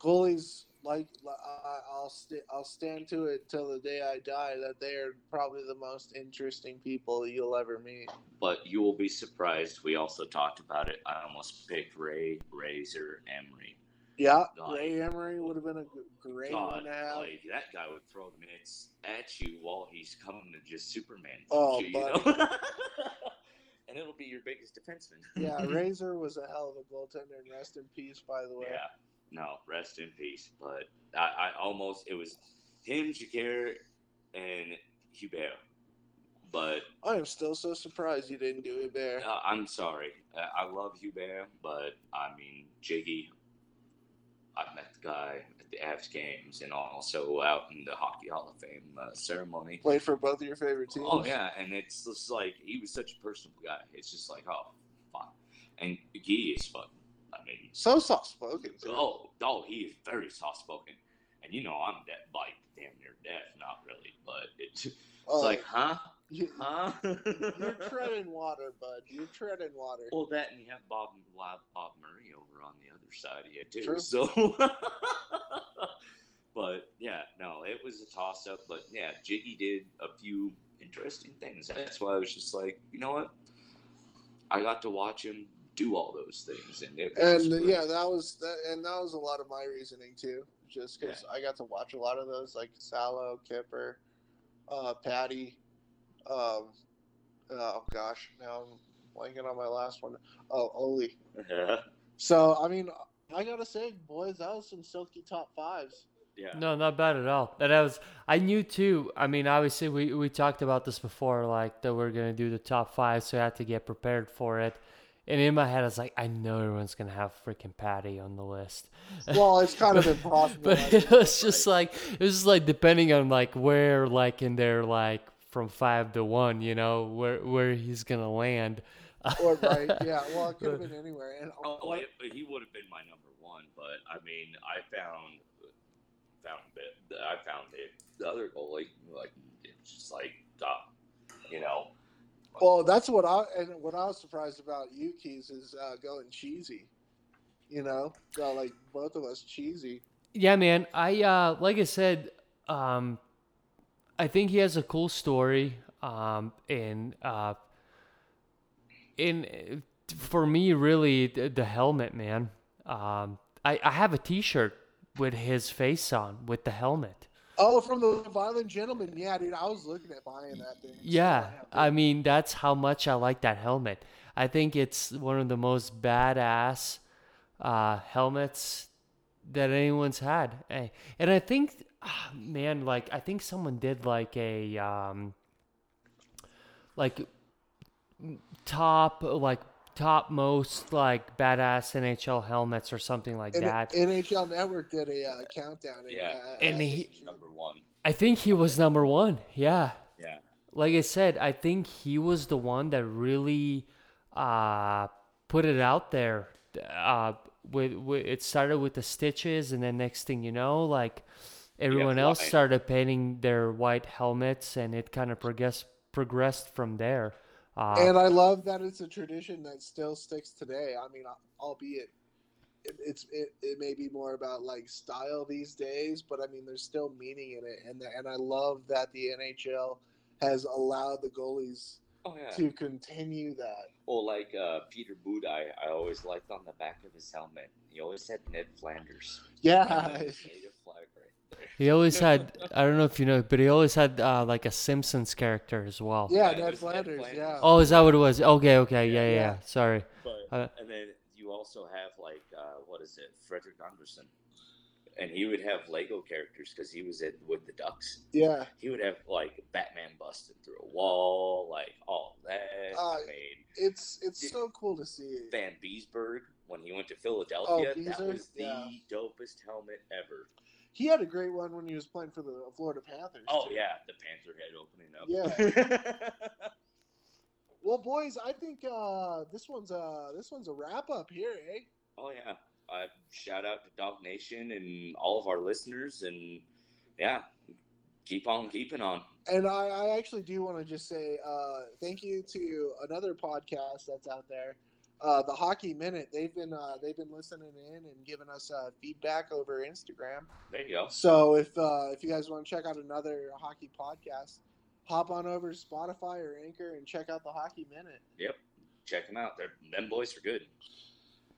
goalies like I, I'll st- I'll stand to it till the day I die that they are probably the most interesting people you'll ever meet. but you will be surprised. We also talked about it. I almost picked Ray Razor Emery. Yeah. Ray Emery would have been a great God, one to have. like that guy would throw the mitts at you while he's coming to just Superman. Oh, you, you buddy. know? and it'll be your biggest defenseman. Yeah, Razor was a hell of a goaltender, and rest in peace, by the way. Yeah. No, rest in peace. But I, I almost it was him, Shakir, and Hebert. But I am still so surprised you didn't do it there. uh, I'm sorry. Uh, I love Hebert, but I mean Jiggy. I met the guy at the Avs games and also out in the Hockey Hall of Fame uh, ceremony. Wait for both of your favorite teams. Oh yeah, and it's just like he was such a personable guy. It's just like oh, fun, and he is fun. I mean, So soft spoken. oh, oh, he is very soft spoken, and you know I'm deaf, like damn near deaf, not really, but it's, it's Oh, like huh, you, huh. you're treading water, bud. You're treading water. well, that and you have Bob Bob Bob Murray over on the other side of you too. True. So, but yeah, no, it was a toss up. But yeah, Jiggy did a few interesting things. That's why I was just like, you know what? I got to watch him do all those things, and and yeah, that was that, and that was a lot of my reasoning too. Just because I got to watch a lot of those, like Salo, Kipper, uh, Patty. Um, oh gosh, now I'm blanking on my last one. Oh, Olie. yeah, So I mean, I gotta say, boys, that was some silky top fives. yeah. no not bad at all and i was i knew too i mean obviously we we talked about this before like that we're gonna do the top five so i had to get prepared for it and in my head i was like i know everyone's gonna have freaking patty on the list Well, it's kind of impossible. but it was just like it was just like depending on like where like in their like from five to one you know where where he's gonna land or right, yeah. Well, it could have been anywhere. And Oh, it, he would have been my number one, but I mean, I found found it. I found it. The other goalie, like, it's just like, stop, you know. Well, that's what I and what I was surprised about Yuki's is uh, going cheesy. You know, so, like both of us cheesy. Yeah, man. I uh like I said, um I think he has a cool story. Um and uh in for me really the, the helmet, man. Um I, I have a t shirt with his face on with the helmet. Oh, from the Violent Gentlemen. Yeah, dude, I was looking at buying that thing. Yeah, So I mean that's how much I like that helmet. I think it's one of the most badass uh, helmets that anyone's had, Eh, and I think, ah, man, like I think someone did like a um, like top like top most like badass NHL helmets or something like And that. NHL Network did a uh, countdown. And, Yeah. uh, And uh, he- Number one. I think he was number one. Yeah. Yeah. Like I said, I think he was the one that really uh, put it out there. Uh, with, with it started with the stitches, and then next thing you know, like everyone else white. started painting their white helmets, and it kind of progressed progressed from there. Uh, and I love that it's a tradition that still sticks today. I mean, albeit it, it's it, it may be more about like style these days, but I mean, there's still meaning in it, and and I love that the NHL has allowed the goalies Oh yeah. to continue that. Well, like uh, Peter Budaj, I always liked on the back of his helmet. He always said Ned Flanders. Yeah, Native flag right there. he always had I don't know if you know, but he always had uh, like a Simpsons character as well. yeah, Yeah, Ned was Ned Flanders. Flanders. Yeah. Oh, is that what it was? Okay, okay, yeah, yeah. Yeah. yeah. Sorry. But Uh, and then you also have like uh, what is it, Frederik Andersen, and he would have Lego characters because he was in with the Ducks. yeah. He would have like Batman busting through a wall, like all that. Uh, I mean, It's it's so cool to see. Van Beesburg when he went to Philadelphia, that was the Yeah. dopest helmet ever. He had a great one when he was playing for the Florida Panthers. Oh too. yeah, the Panther head opening up. Yeah. Well, boys, I think uh, this one's a this one's a wrap up here, eh? oh yeah. Uh, shout out to Dog Nation and all of our listeners, and yeah, keep on keeping on. And I, I actually do want to just say uh, thank you to another podcast that's out there, uh, the Hockey Minute. They've been uh, they've been listening in and giving us uh, feedback over Instagram. There you go. So if uh, if you guys want to check out another hockey podcast, hop on over to Spotify or Anchor and check out the Hockey Minute. Yep, check them out. They're, them boys are good.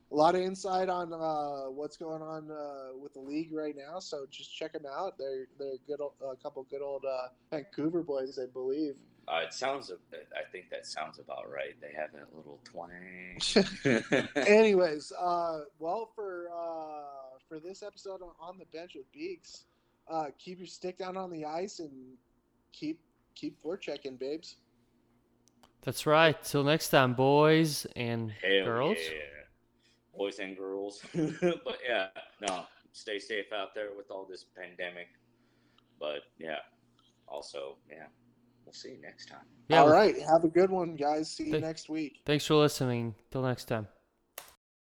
A lot of insight on uh, what's going on uh, with the league right now. So just check them out. They're they're good ol- a couple good old uh, Vancouver boys, I believe. Uh, it sounds. I think that sounds about right. They have that little twang. Anyways, uh, well for uh, for this episode on, on the bench with Beaks, uh, keep your stick down on the ice and keep keep forechecking, babes. That's right. Till next time, boys and Hell girls. yeah. Boys and girls. but yeah, no, stay safe out there with all this pandemic. But yeah, also, yeah, we'll see you next time. Yeah. All right, have a good one, guys. See you Thank- next week. Thanks for listening. Till next time.